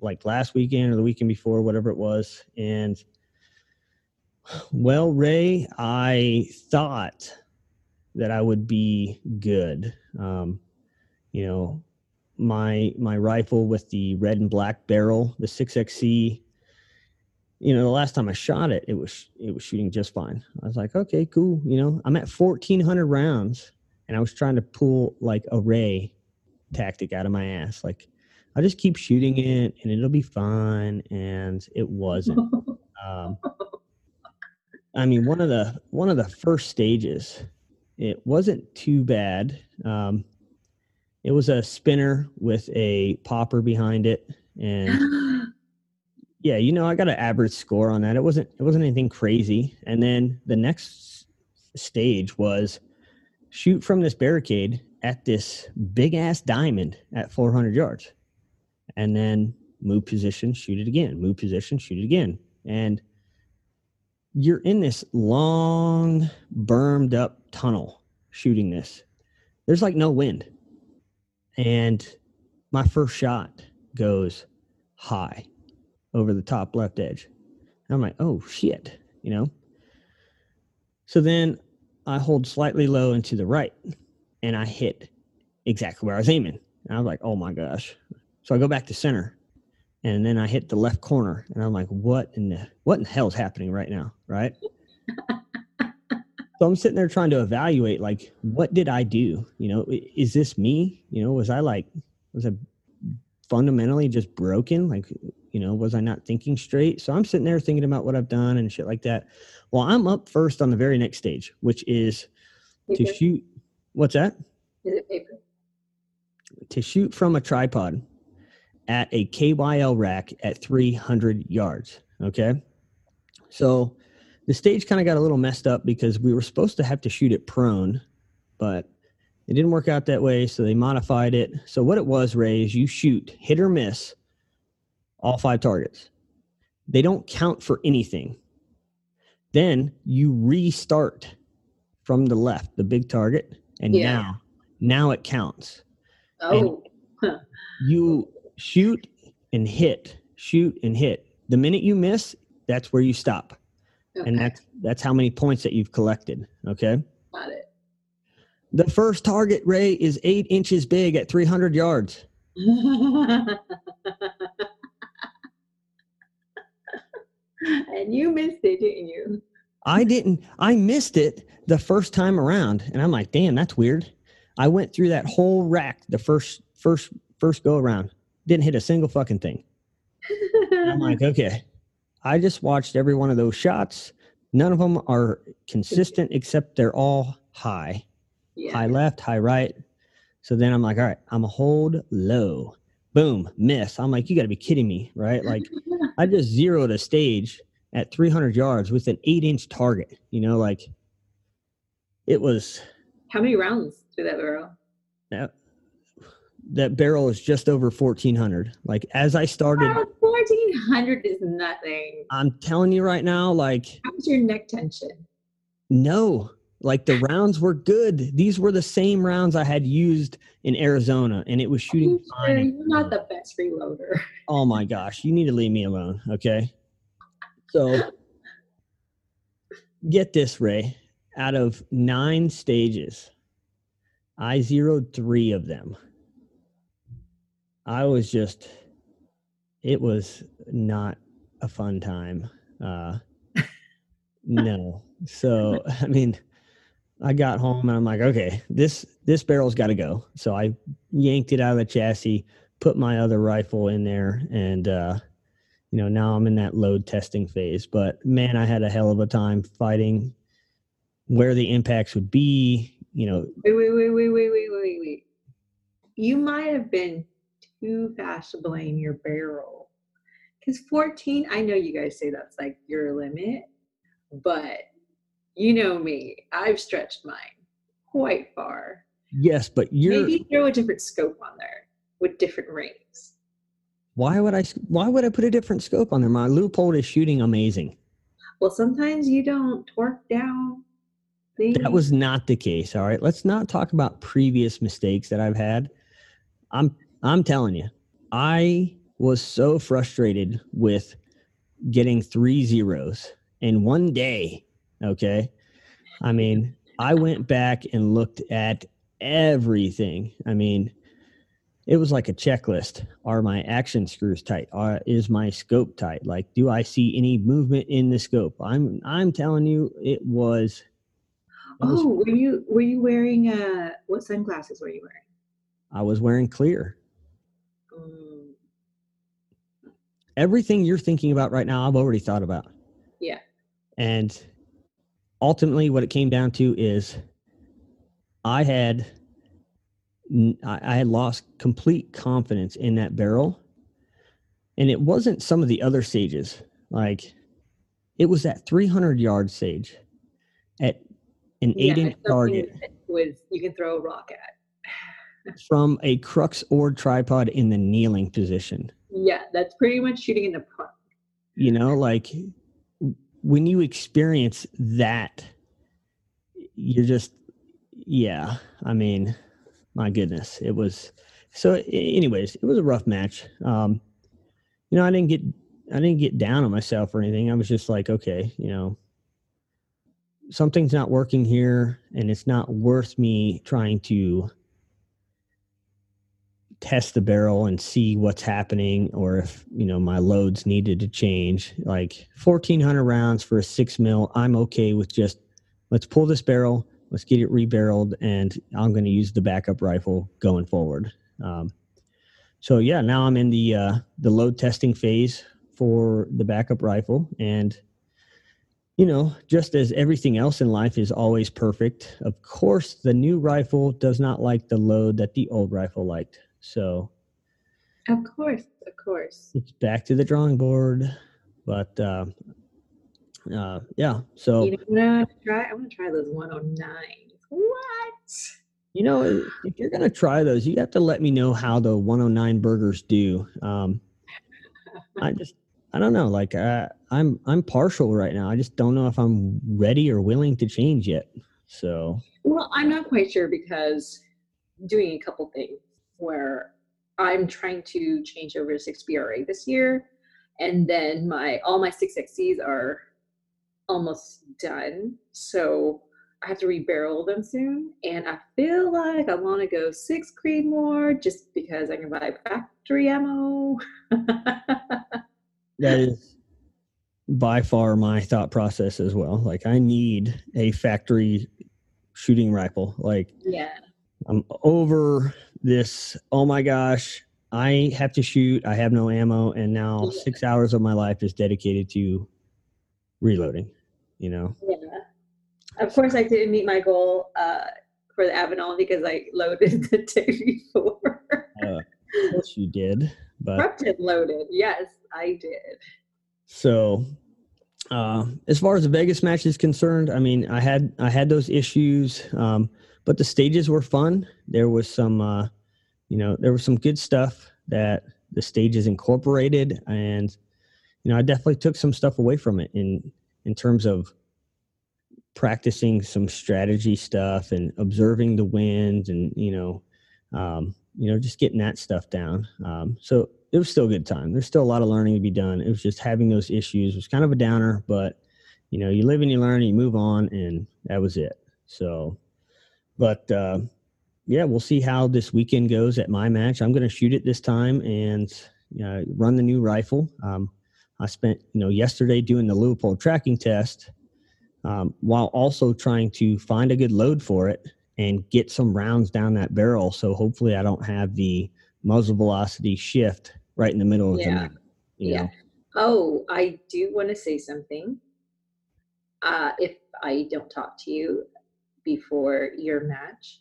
like last weekend or the weekend before, whatever it was. And well, Rei, I thought that I would be good. Um, you know, my my rifle with the red and black barrel, the 6XC. You know, the last time I shot it, it was it was shooting just fine. I was like, okay, cool. You know, I'm at 1,400 rounds, and I was trying to pull like a Rei tactic out of my ass. Like, I'll just keep shooting it, and it'll be fine. And it wasn't. Um, I mean, one of the one of the first stages, it wasn't too bad. Um, it was a spinner with a popper behind it, and yeah, you know, I got an average score on that. It wasn't it wasn't anything crazy. And then the next stage was shoot from this barricade at this big ass diamond at 400 yards, and then move position, shoot it again, move position, shoot it again, and you're in this long bermed up tunnel shooting this. There's like no wind. And my first shot goes high over the top left edge. And I'm like, oh shit, you know? So then I hold slightly low and to the right and I hit exactly where I was aiming. And I was like, oh my gosh. So I go back to center and then I hit the left corner and I'm like, what in the what in the hell's happening right now? Right. so I'm sitting there trying to evaluate like what did I do? You know, is this me? You know, was I like was I fundamentally just broken? Like, you know, was I not thinking straight? So I'm sitting there thinking about what I've done and shit like that. Well, I'm up first on the very next stage, which is to shoot what's that? Is it paper? to shoot from a tripod at a KYL rack at 300 yards. Okay. So the stage kind of got a little messed up because we were supposed to have to shoot it prone, but it didn't work out that way. So they modified it. So what it was, Rei, is you shoot hit or miss all five targets. They don't count for anything. Then you restart from the left, the big target, and Yeah. now now it counts Oh, you shoot and hit, shoot and hit. The minute you miss, that's where you stop. Okay. And that's that's how many points that you've collected. Okay. got it. The first target, Rei, is eight inches big at 300 yards. and you missed it, didn't you? I didn't, I missed it the first time around. And I'm like, damn, that's weird. I went through that whole rack the first, first, first go around. Didn't hit a single fucking thing. I'm like, okay. I just watched every one of those shots. None of them are consistent except they're all high. yeah. high left, high right. So then I'm like, all right, I'm a hold low. Boom, miss. I'm like, you got to be kidding me, right? Like, I just zeroed a stage at 300 yards with an eight inch target. You know, like it was How many rounds through that barrel? that, that barrel is just over 1400. Like, as I started, hundred is nothing. I'm telling you right now, like, How's your neck tension? no, like the rounds were good. These were the same rounds I had used in Arizona, and it was shooting fine. sure in you're not the best reloader. Oh my gosh, you need to leave me alone, okay? So get this, Rei. Out of nine stages, I zeroed three of them. I was just, it was not a fun time. Uh, no. So, I mean, I got home and I'm like, okay, this this barrel's got to go. So I yanked it out of the chassis, put my other rifle in there, and uh, you know, now I'm in that load testing phase. But man, I had a hell of a time fighting where the impacts would be. You know, Wait, wait, wait, wait, wait, wait, wait, wait. You might have been too fast to blame your barrel. Because 14, I know you guys say that's like your limit, but you know me, I've stretched mine quite far. yes, but you're Maybe throw a different scope on there with different rings. why would I why would I put a different scope on there? My Leupold is shooting amazing. Well, sometimes you don't torque down things. That was not the case. All right. Let's not talk about previous mistakes that I've had. I'm I'm telling you, I was so frustrated with getting three zeros in one day. Okay. I mean, I went back and looked at everything. I mean, it was like a checklist. Are my action screws tight? Are, is my scope tight? Like, do I see any movement in the scope? I'm I'm telling you, it was it was- Oh, were you were you wearing uh what sunglasses were you wearing? I was wearing clear. Mm, Everything you're thinking about right now, I've already thought about. yeah. And ultimately, what it came down to is I had I had lost complete confidence in that barrel, and it wasn't some of the other sages. Like it was that 300 yard sage at an eight inch target was you can throw a rock at. From a crux or tripod in the kneeling position. Yeah, that's pretty much shooting in the park. you know like when you experience that you're just yeah i mean my goodness it was so anyways it was a rough match um you know i didn't get i didn't get down on myself or anything i was just like okay you know something's not working here and it's not worth me trying to test the barrel and see what's happening or if you know my loads needed to change. Like 1400 rounds for a six mil i'm okay with just let's pull this barrel let's get it rebarreled and i'm going to use the backup rifle going forward. Um, so yeah now i'm in the uh, the load testing phase for the backup rifle. And you know just as everything else in life is always perfect of course the new rifle does not like the load that the old rifle liked so Of course, of course. it's back to the drawing board. But uh, uh, yeah, so You know what I'm gonna try? I'm gonna try those 109. What? you know if you're gonna try those, you have to let me know how the 109 Bergers do. Um, I just I don't know. Like I, I'm I'm partial right now. I just don't know if I'm ready or willing to change yet. So Well, I'm not quite sure because doing a couple things where I'm trying to change over to 6BRA this year, and then my all my 6XCs are almost done. So I have to rebarrel them soon. And I feel like I want to go six Creedmoor just because I can buy factory ammo. that is by far my thought process as well. Like I need a factory shooting rifle. Like yeah. I'm over this. Oh my gosh, I have to shoot. I have no ammo, and now Yeah. six hours of my life is dedicated to reloading. You know, Yeah. Of course, I didn't meet my goal uh, for the Avenal because I loaded the day before. uh, of course you did, but Corrupted loaded. Yes, I did. so uh, as far as the Vegas match is concerned, I mean, I had I had those issues, um, but the stages were fun. There was some, uh, you know, there was some good stuff that the stages incorporated, and you know, I definitely took some stuff away from it in in terms of practicing some strategy stuff and observing the wind and you know um, you know just getting that stuff down. Um, so it was still a good time. There's still a lot of learning to be done. It was just having those issues was kind of a downer but you know you live and you learn and you move on and that was it. So but uh, yeah we'll see how this weekend goes at my match i'm going to shoot it this time and uh, run the new rifle um, i spent you know yesterday doing the Leupold tracking test um, while also trying to find a good load for it and get some rounds down that barrel. So hopefully I don't have the muzzle velocity shift right in the middle of the Yeah. map. You Yeah. know? Oh, I do want to say something. Uh, if I don't talk to you before your match,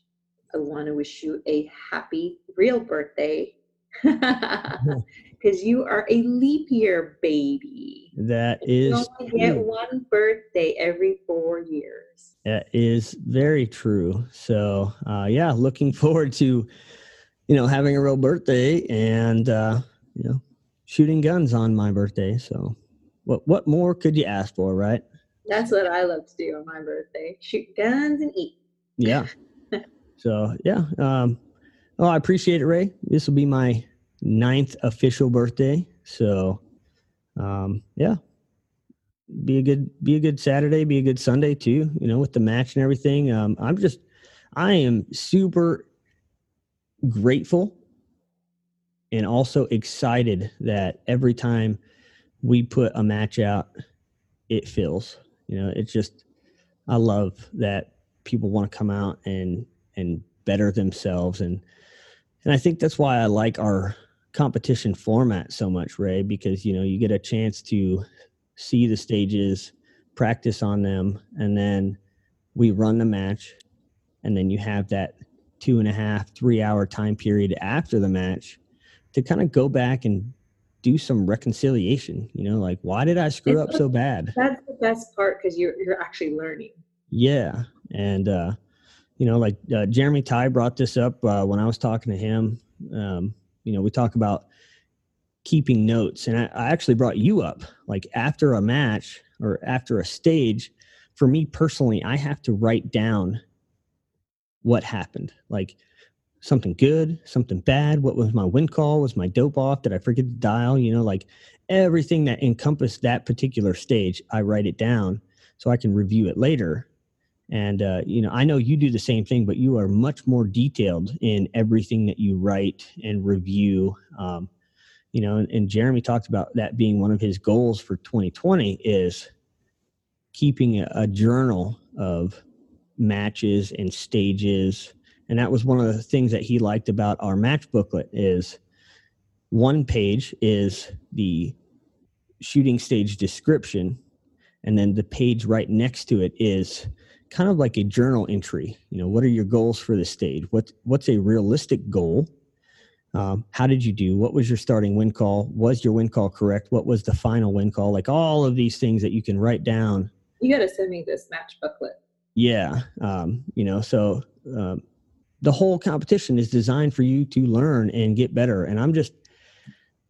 I want to wish you a happy real birthday because you are a leap year baby. That is You only get one birthday every four years. That is very true. So, uh, yeah, looking forward to, you know, having a real birthday and, uh, you know, shooting guns on my birthday. So, what what more could you ask for, right? That's what I love to do on my birthday: shoot guns and eat. Yeah. so, yeah. Um, oh, I appreciate it, Rei. This will be my ninth official birthday. So, um, yeah, be a good be a good Saturday, be a good Sunday too. You know, with the match and everything. Um, I'm just, I am super grateful and also excited that every time we put a match out, it fills. You know, it's just, I love that people want to come out and and better themselves and and I think that's why I like our competition format so much, Rei, because you know you get a chance to see the stages, practice on them, and then we run the match, and then you have that two and a half, three hour time period after the match to kind of go back and do some reconciliation. You know, like why did I screw up so bad? That's the best part because you're you're actually learning. Yeah, and uh, you know, like uh, Jeremy Ty brought this up uh, when I was talking to him. Um, you know, we talk about keeping notes, and I, I actually brought you up. Like after a match or after a stage, for me personally, I have to write down what happened. Like something good, something bad. What was my win call? Was my dope off? Did I forget to dial? You know, like everything that encompassed that particular stage, I write it down so I can review it later and uh, you know, I know you do the same thing, but you are much more detailed in everything that you write and review. Um, you know, and, and Jeremy talked about that being one of his goals for 2020 is keeping a, a journal of matches and stages. And that was one of the things that he liked about our match booklet is one page is the shooting stage description and then the page right next to it is kind of like a journal entry. You know what are your goals for the stage? What what's a realistic goal? Um, how did you do? What was your starting win call? Was your win call correct? What was the final win call? Like all of these things that you can write down. You got to send me this match booklet. yeah um, you know so um, the whole competition is designed for you to learn and get better. And i'm just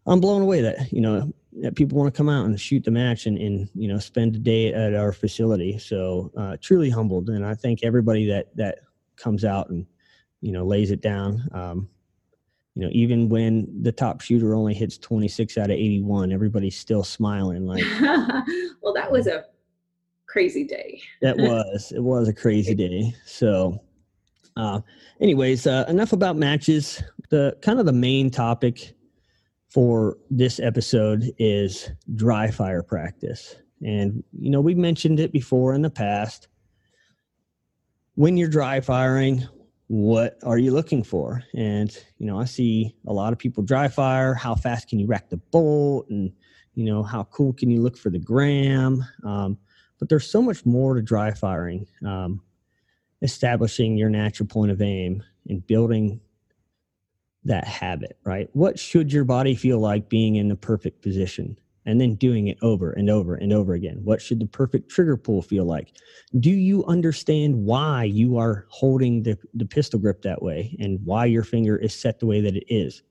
i'm blown away that you know that people want to come out and shoot the match and, and you know spend a day at our facility. So uh, truly humbled and i thank everybody that that comes out and you know lays it down. Um, you know even when the top shooter only hits 26 out of 81 everybody's still smiling like well, that was a crazy day. that was it was a crazy day. So uh anyways uh enough about matches. The kind of the main topic for this episode is dry fire practice. And you know we've mentioned it before in the past. When you're dry firing what are you looking for? And you know i see a lot of people dry fire. How fast can you rack the bolt? And you know how cool can you look for the gram? Um, but there's so much more to dry firing. Um, establishing your natural point of aim and building that habit right? What should your body feel like being in the perfect position and then doing it over and over and over again? What should the perfect trigger pull feel like? Do you understand why you are holding the, the pistol grip that way and why your finger is set the way that it is?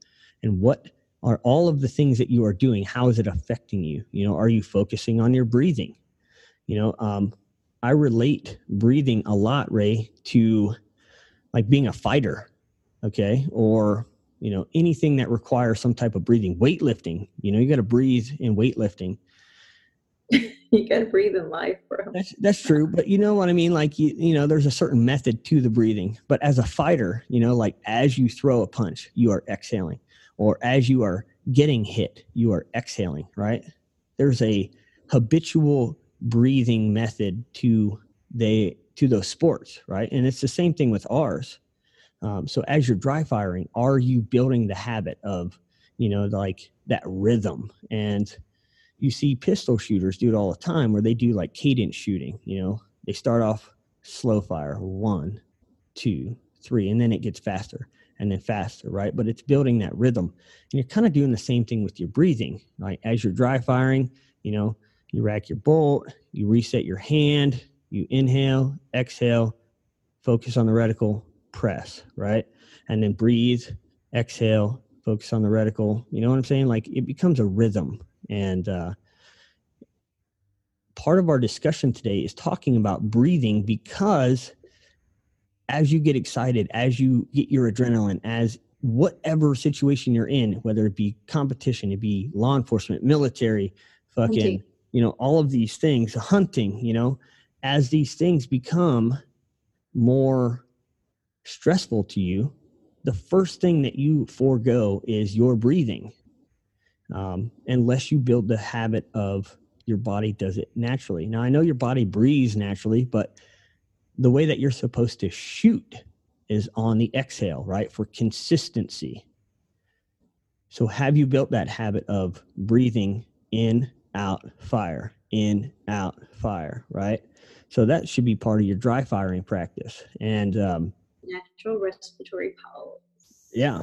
And what are all of the things that you are doing? How is it affecting you? You know are you focusing on your breathing? You know um, i relate breathing a lot Rei to like being a fighter okay? Or you know anything that requires some type of breathing weightlifting you know you got to breathe in weightlifting. You got to breathe in life, bro. that's that's true but you know what i mean? Like you you know there's a certain method to the breathing but as a fighter you know like as you throw a punch you are exhaling or as you are getting hit you are exhaling right? There's a habitual breathing method to they to those sports right? And it's the same thing with ours um, so as you're dry firing are you building the habit of you know like that rhythm and you see pistol shooters do it all the time where they do like cadence shooting. You know, they start off slow fire, one, two, three, and then it gets faster and then faster, right? But it's building that rhythm. And you're kind of doing the same thing with your breathing, right? As you're dry firing, you know, you rack your bolt, you reset your hand, you inhale, exhale, focus on the reticle, press, right? And then breathe, exhale, focus on the reticle. You know what I'm saying? Like it becomes a rhythm. And uh, part of our discussion today is talking about breathing because as you get excited, as you get your adrenaline, as whatever situation you're in, whether it be competition, it be law enforcement, military, fucking, Hunting. you know, all of these things, hunting, you know, as these things become more stressful to you, the first thing that you forego is your breathing. Um, unless you build the habit of your body does it naturally. Now, I know your body breathes naturally, but the way that you're supposed to shoot is on the exhale, right? For consistency. So, have you built that habit of breathing in, out, fire, in, out, fire, right? So, that should be part of your dry firing practice. And, um, Natural respiratory pulse. yeah.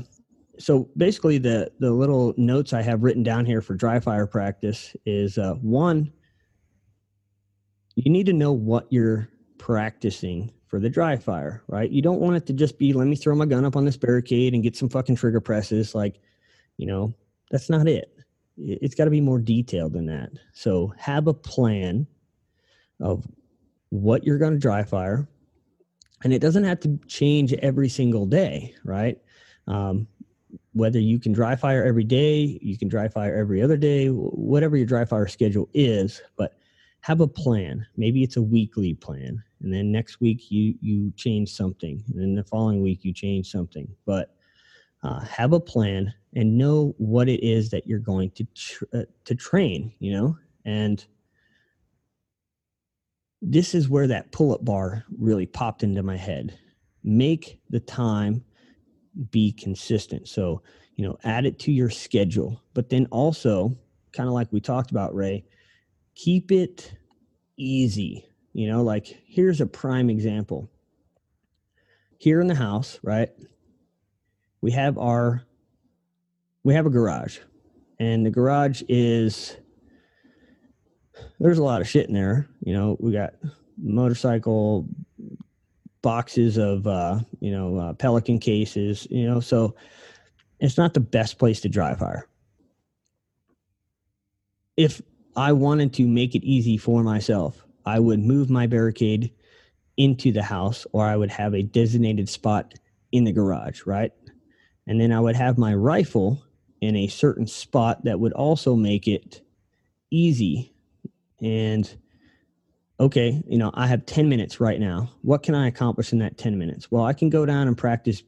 So basically, the the little notes I have written down here for dry fire practice is uh, one. You need to know what you're practicing for the dry fire, right? You don't want it to just be let me throw my gun up on this barricade and get some fucking trigger presses. Like, you know, that's not it. It- It's got to be more detailed than that. So have a plan of what you're going to dry fire, and it doesn't have to change every single day, right? Um, whether you can dry fire every day, you can dry fire every other day, whatever your dry fire schedule is, but have a plan. Maybe it's a weekly plan, and then next week you you change something, and then the following week you change something. But uh, have a plan and know what it is that you're going to tr- uh, to train. You know, and this is where that pull-up bar really popped into my head. Make the time be consistent. So, you know, add it to your schedule, but then also, kind of like we talked about, Rei, keep it easy. You know, like here's a prime example. Here in the house, right? We have our we have a garage. And the garage is there's a lot of shit in there. You know, we got motorcycle boxes of uh, you know uh, pelican cases you know so it's not the best place to dry fire if i wanted to make it easy for myself i would move my barricade into the house or i would have a designated spot in the garage right and then i would have my rifle in a certain spot that would also make it easy and okay, you know, I have 10 minutes right now. What can I accomplish in that 10 minutes? Well, I can go down and practice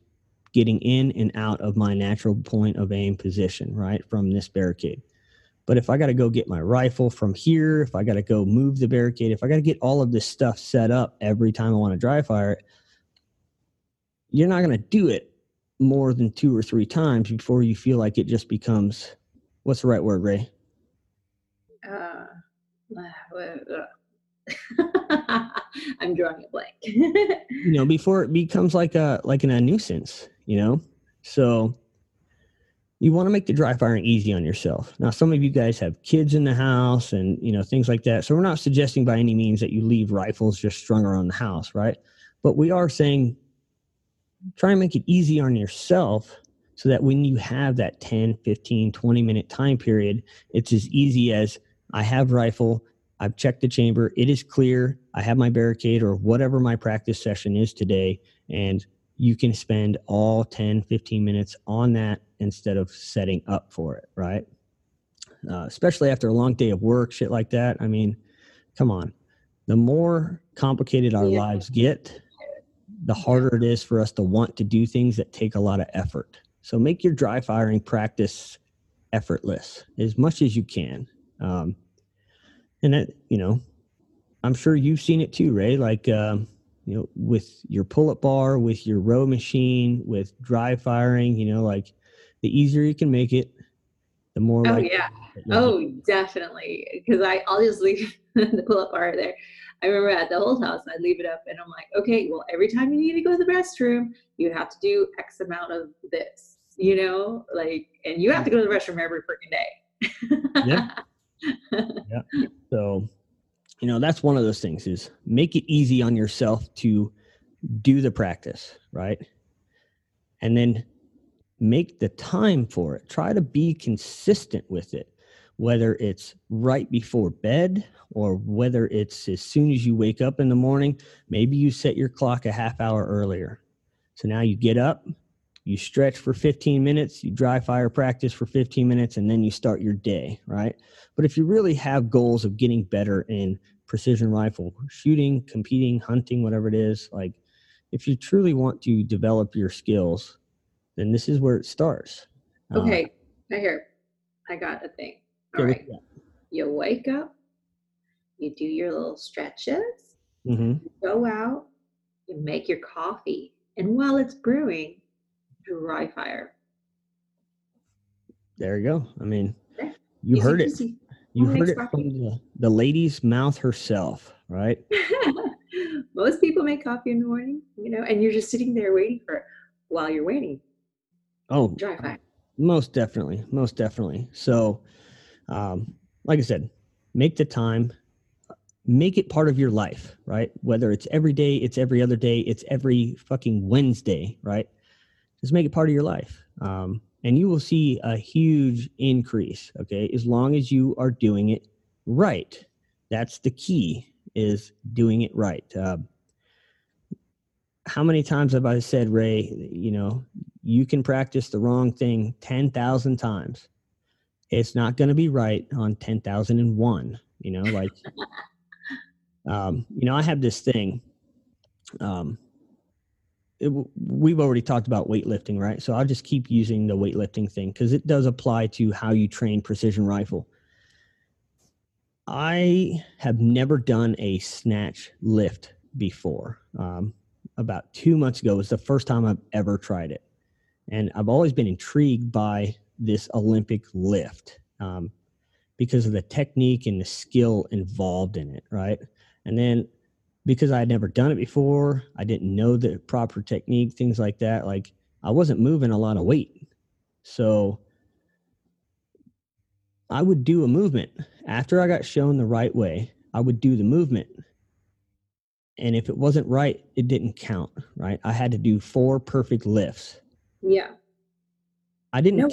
getting in and out of my natural point of aim position, right, from this barricade. But if I got to go get my rifle from here, if I got to go move the barricade, if I got to get all of this stuff set up every time I want to dry fire it, you're not going to do it more than two or three times before you feel like it just becomes what's the right word, Rei? Uh, I'm drawing a blank. you know before it becomes like a like an, a nuisance you know? So you want to make the dry firing easy on yourself. Now some of you guys have kids in the house and you know things like that. So we're not suggesting by any means that you leave rifles just strung around the house right? But we are saying try and make it easy on yourself so that when you have that 10 15 20 minute time period it's as easy as i have rifle I've checked the chamber. It is clear. I have my barricade or whatever my practice session is today. And you can spend all 10, 15 minutes on that instead of setting up for it, right? Uh, especially after a long day of work, shit like that. I mean, come on. The more complicated our Yeah. lives get, the harder it is for us to want to do things that take a lot of effort. So make your dry firing practice effortless as much as you can. Um, and that you know i'm sure you've seen it too Rei like um, you know with your pull-up bar with your row machine with dry firing you know like the easier you can make it the more Oh yeah. Oh, definitely. Because I, I'll just leave the pull-up bar there. I remember at the old house, I'd leave it up, and I'm like, okay, well, every time you need to go to the restroom, you have to do X amount of this, you know, like, and you have to go to the restroom every freaking day. Yeah. So, you know, that's one of those things is make it easy on yourself to do the practice, right? And then make the time for it. Try to be consistent with it, whether it's right before bed or whether it's as soon as you wake up in the morning. Maybe you set your clock a half hour earlier. So now you get up, you stretch for 15 minutes, you dry fire practice for 15 minutes, and then you start your day, right? But if you really have goals of getting better in precision rifle shooting, competing, hunting, whatever it is, like if you truly want to develop your skills, then this is where it starts. Uh, okay, I hear. I got a thing. All right. you wake up, you do your little stretches? Mhm. go out, you make your coffee, and while it's brewing, dry fire. There you go. I mean, Yeah. you Easy heard it. peasy. You heard it from the, the lady's mouth herself, right? Most people make coffee in the morning, you know, and you're just sitting there waiting for it while you're waiting. Oh, Dry fire. Most definitely, most definitely. So, um, like I said, make the time, make it part of your life, right? Whether it's every day, it's every other day, it's every fucking Wednesday, right? Just make it part of your life, um, and you will see a huge increase. Okay, as long as you are doing it right. That's the key is doing it right. Uh, how many times have I said, Rei, you know, you can practice the wrong thing 10,000 times. It's not going to be right on 10,001, you know, like, um, you know, I have this thing. Um, it, we've already talked about weightlifting, right? So I'll just keep using the weightlifting thing because it does apply to how you train precision rifle. I have never done a snatch lift before. Um, about two months ago was the first time I've ever tried it. And I've always been intrigued by this Olympic lift um, because of the technique and the skill involved in it, right? And then because I had never done it before, I didn't know the proper technique, things like that. Like I wasn't moving a lot of weight. So I would do a movement after I got shown the right way. I would do the movement. And if it wasn't right, it didn't count, right? I had to do four perfect lifts. Yeah. I didn't No.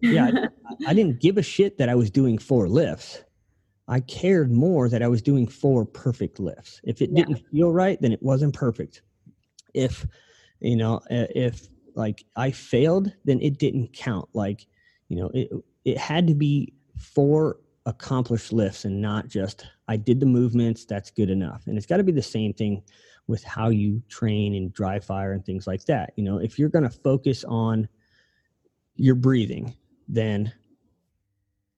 Yeah, I, I didn't give a shit that I was doing four lifts. I cared more that I was doing four perfect lifts. If it Yeah. didn't feel right, then it wasn't perfect. If, you know, if like I failed, then it didn't count. Like, you know, it it had to be four accomplished lifts and not just I did the movements, that's good enough. And it's got to be the same thing with how you train and dry fire and things like that. You know, if you're going to focus on your breathing, then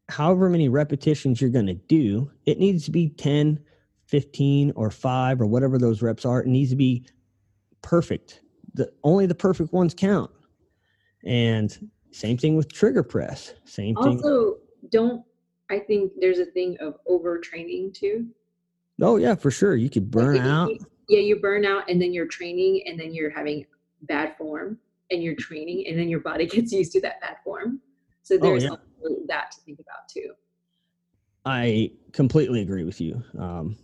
however many repetitions you're going to do, it needs to be 10, 15 or 5 or whatever those reps are. It needs to be perfect. The only the perfect ones count. And same thing with trigger press. Same thing. Also, don't I think there's a thing of overtraining too. Oh yeah, for sure. You could burn Like, out. you- yeah, you burn out and then you're training and then you're having bad form and you're training and then your body gets used to that bad form. So oh, there's yeah. That to think about too. I completely agree with you. Um,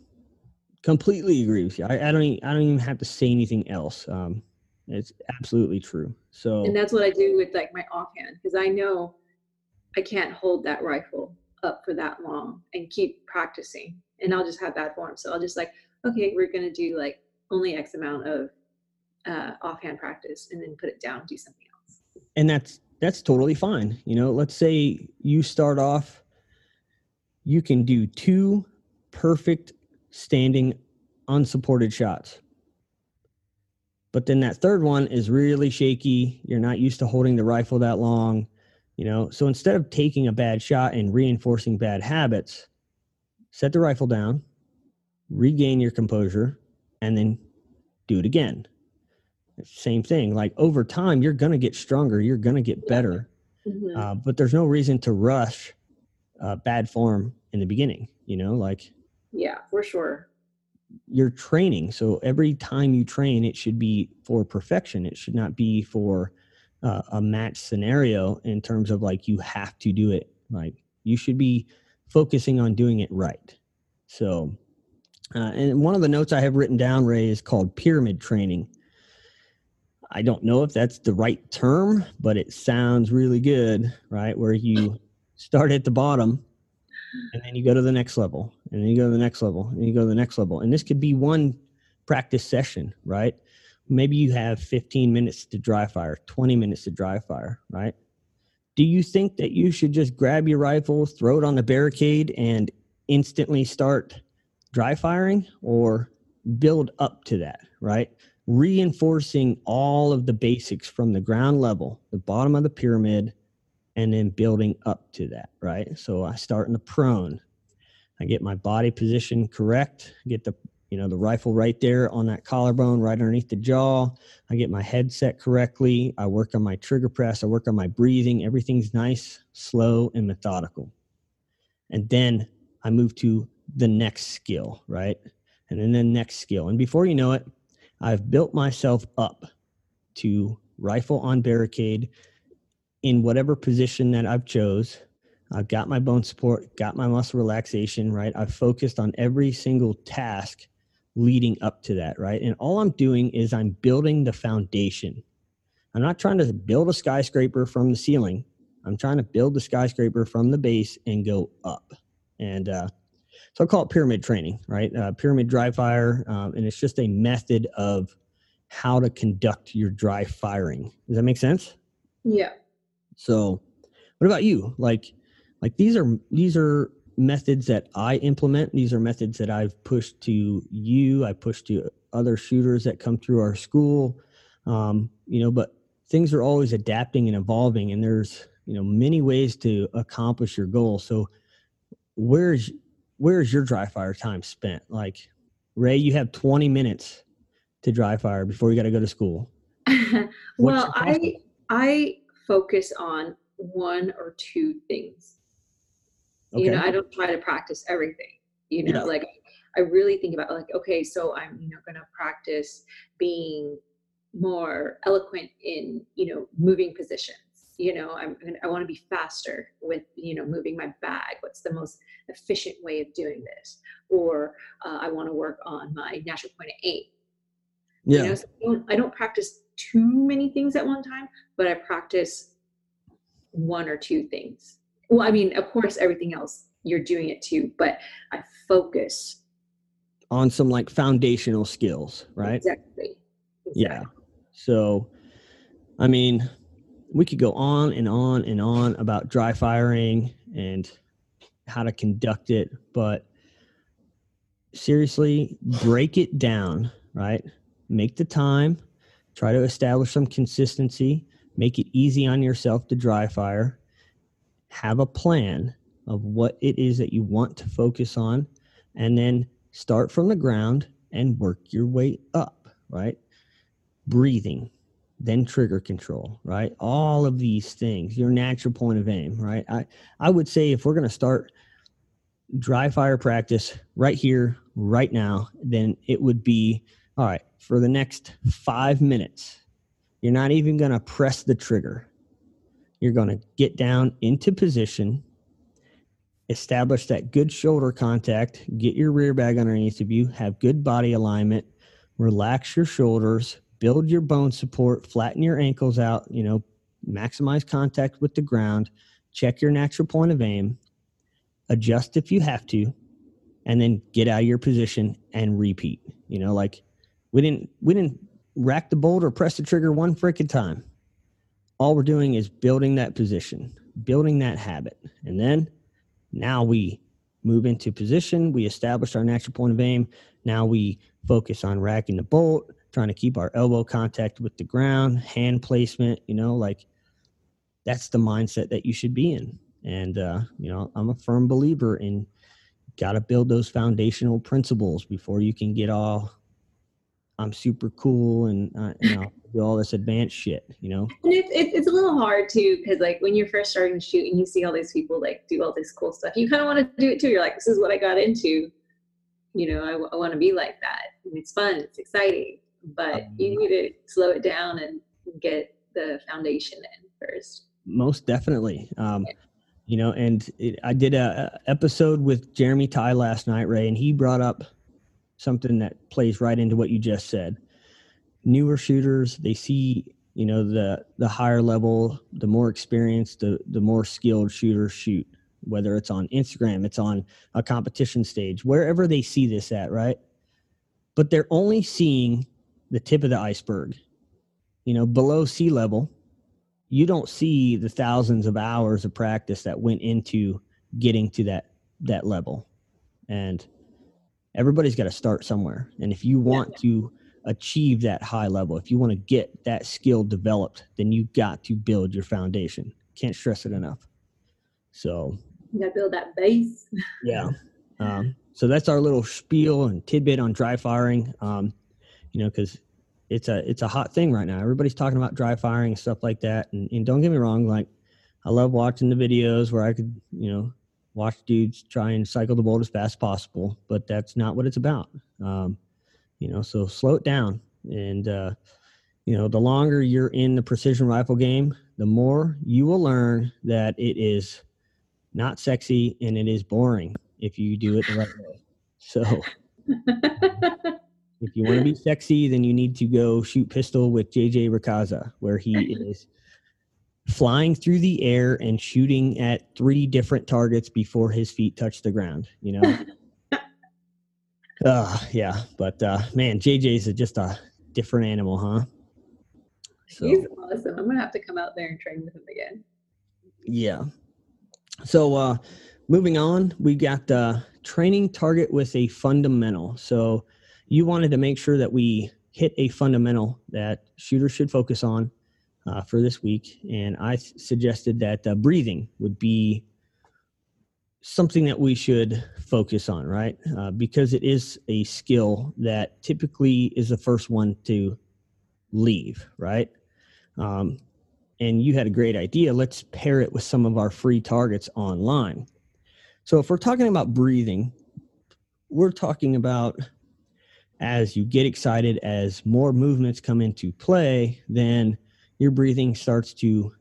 completely agree with you. I, I don't. e- I don't even have to say anything else. Um, it's absolutely true. So And that's what I do with like my offhand because I know I can't hold that rifle up for that long and keep practicing and I'll just have bad form. So I'll just like, okay, we're gonna do like only X amount of uh, offhand practice and then put it down, do something else. and that's that's totally fine. You know, let's say you start off, you can do two perfect standing unsupported shots. But then that third one is really shaky. You're not used to holding the rifle that long, you know. So instead of taking a bad shot and reinforcing bad habits, set the rifle down, regain your composure, and then do it again. Same thing. Like over time, you're going to get stronger. You're going to get better. Mhm. uh, but there's no reason to rush uh, bad form in the beginning. You know, like yeah, for sure. you're training. So every time you train, it should be for perfection. It should not be for uh, a match scenario in terms of like you have to do it. Like you should be focusing on doing it right. So, uh, and one of the notes I have written down, Rei, is called pyramid training. I don't know if that's the right term, but it sounds really good, right? Where you start at the bottom and then you go to the next level and then you go to the next level and you go to the next level. And this could be one practice session right? Maybe you have 15 minutes to dry fire 20 minutes to dry fire right? Do you think that you should just grab your rifle throw it on the barricade and instantly start dry firing or build up to that right reinforcing all of the basics from the ground level the bottom of the pyramid and then building up to that, right? So I start in the prone. I get my body position correct, get the you know the rifle right there on that collarbone right underneath the jaw. I get my head set correctly. I work on my trigger press, I work on my breathing. Everything's nice, slow and methodical. And then I move to the next skill, right? And then the next skill. And before you know it, I've built myself up to rifle on barricade in whatever position that I've chose. I've got my bone support, got my muscle relaxation, right? I've focused on every single task leading up to that, right? And all I'm doing is I'm building the foundation. I'm not trying to build a skyscraper from the ceiling. I'm trying to build the skyscraper from the base and go up. And uh, so I call it pyramid training, right? Uh, pyramid dry fire. Um, and it's just a method of how to conduct your dry firing. Does that make sense? Yeah. So, what about you? Like, like these are these are methods that I implement. These are methods that I've pushed to you. I push to other shooters that come through our school. Um, you know, but things are always adapting and evolving, and there's you know many ways to accomplish your goal. So, where's where's your dry fire time spent? Like, Rei, you have 20 minutes to dry fire before you got to go to school. well, I? I focus on one or two things. You know, I don't try to practice everything. You know, Yeah. like I really think about like, okay, so I'm, you know, gonna practice being more eloquent in, you know, moving positions. You know, I'm I want to be faster with, you know, moving my bag. What's the most efficient way of doing this? Or uh, I want to work on my natural point of aim Yeah. you know so I, don't, I don't practice too many things at one time but i practice one or two things well i mean of course everything else you're doing it too but i focus on some like foundational skills, right? exactly, Yeah. So, I mean, we could go on and on and on about dry firing and how to conduct it, but seriously, break it down, right? Make the time, try to establish some consistency, make it easy on yourself to dry fire, have a plan of what it is that you want to focus on, and then start from the ground and work your way up, right? Breathing, then trigger control, right? All of these things, your natural point of aim, right? I, I would say if we're going to start dry fire practice right here, right now, then it would be all right for the next five minutes. You're not even going to press the trigger. You're going to get down into position, establish that good shoulder contact, get your rear bag underneath of you, have good body alignment, relax your shoulders, build your bone support, flatten your ankles out, you know, maximize contact with the ground, check your natural point of aim, adjust if you have to, and then get out of your position and repeat. You know, like we didn't we didn't rack the bolt or press the trigger one freaking time. All we're doing is building that position, building that habit. And then now we move into position. We establish our natural point of aim. Now we focus on racking the bolt, trying to keep our elbow contact with the ground, hand placement, you know, like that's the mindset that you should be in. And, uh, you know, I'm a firm believer in got to build those foundational principles before you can get all I'm super cool and uh, you know do all this advanced shit. You know. And it's, it's, it's a little hard too, because like when you're first starting to shoot and you see all these people like do all this cool stuff, you kind of want to do it too. You're like, this is what I got into. You know, I, want to be like that. And it's fun, it's exciting, but you need to slow it down and get the foundation in first. Most definitely. Um, you know, and it, I did a, a episode with Jeremy Ty last night, Rei, and he brought up something that plays right into what you just said newer shooters they see you know the the higher level the more experienced the the more skilled shooters shoot whether it's on instagram it's on a competition stage wherever they see this at right but they're only seeing the tip of the iceberg you know below sea level you don't see the thousands of hours of practice that went into getting to that that level and everybody's got to start somewhere and if you want to achieve that high level, if you want to get that skill developed, then you got to build your foundation. Can't stress it enough. So you got to build that base. yeah. Um, so that's our little spiel and tidbit on dry firing. Um, you know, because it's a it's a hot thing right now. Everybody's talking about dry firing and stuff like that. And, and don't get me wrong, like I love watching the videos where I could you know watch dudes try and cycle the bolt as fast as possible, but that's not what it's about. Um, you know so slow it down and uh, you know the longer you're in the precision rifle game the more you will learn that it is not sexy and it is boring if you do it the right way so if you want to be sexy then you need to go shoot pistol with jj racaza where he is flying through the air and shooting at three different targets before his feet touch the ground you know uh, yeah, but uh, man, JJ's just a different animal, huh? So, He's awesome. I'm gonna have to come out there and train with him again. Yeah. So uh, moving on, we got uh, training target with a fundamental. So you wanted to make sure that we hit a fundamental that shooters should focus on uh, for this week, and I suggested that uh, breathing would be something that we should focus on, right? Uh, because it is a skill that typically is the first one to leave, right? Um, and you had a great idea. Let's pair it with some of our free targets online. So, if we're talking about breathing, we're talking about as you get excited, as more movements come into play, then your breathing starts to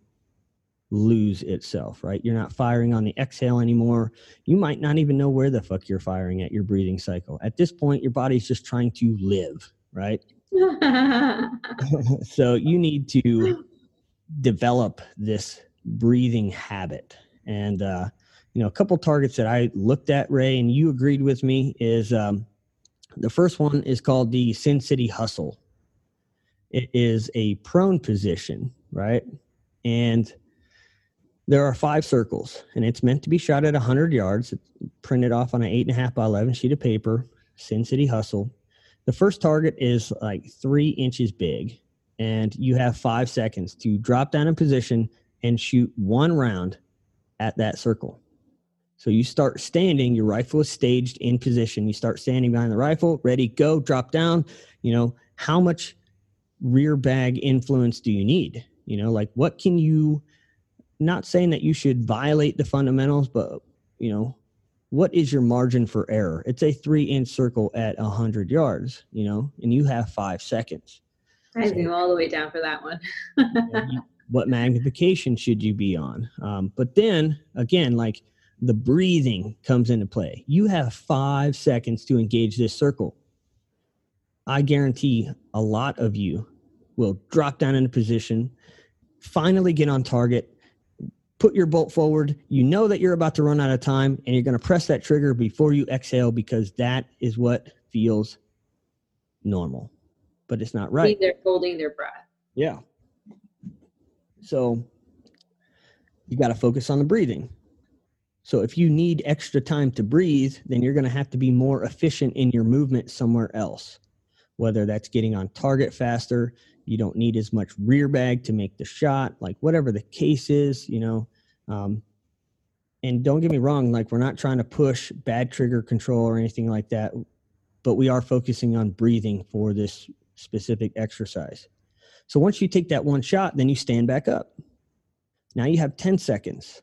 lose itself, right? You're not firing on the exhale anymore. You might not even know where the fuck you're firing at your breathing cycle. At this point, your body's just trying to live, right? so you need to develop this breathing habit. And, uh, you know, a couple targets that I looked at, Rei, and you agreed with me is um, the first one is called the Sin City Hustle. It is a prone position, right? And there are five circles, and it's meant to be shot at 100 yards. It's printed off on an 8.5 by 11 sheet of paper, Sin City Hustle. The first target is like three inches big, and you have five seconds to drop down in position and shoot one round at that circle. So you start standing, your rifle is staged in position. You start standing behind the rifle, ready, go, drop down. You know, how much rear bag influence do you need? You know, like what can you not saying that you should violate the fundamentals, but you know, what is your margin for error? It's a three inch circle at a hundred yards, you know, and you have five seconds. I so, zoom all the way down for that one. what magnification should you be on? Um, but then again, like the breathing comes into play. You have five seconds to engage this circle. I guarantee a lot of you will drop down into position, finally get on target, put your bolt forward. You know that you're about to run out of time and you're going to press that trigger before you exhale because that is what feels normal, but it's not right. They're holding their breath. Yeah. So you got to focus on the breathing. So if you need extra time to breathe, then you're going to have to be more efficient in your movement somewhere else. Whether that's getting on target faster, you don't need as much rear bag to make the shot like whatever the case is you know um, and don't get me wrong like we're not trying to push bad trigger control or anything like that but we are focusing on breathing for this specific exercise. So once you take that one shot, then you stand back up. Now you have 10 seconds.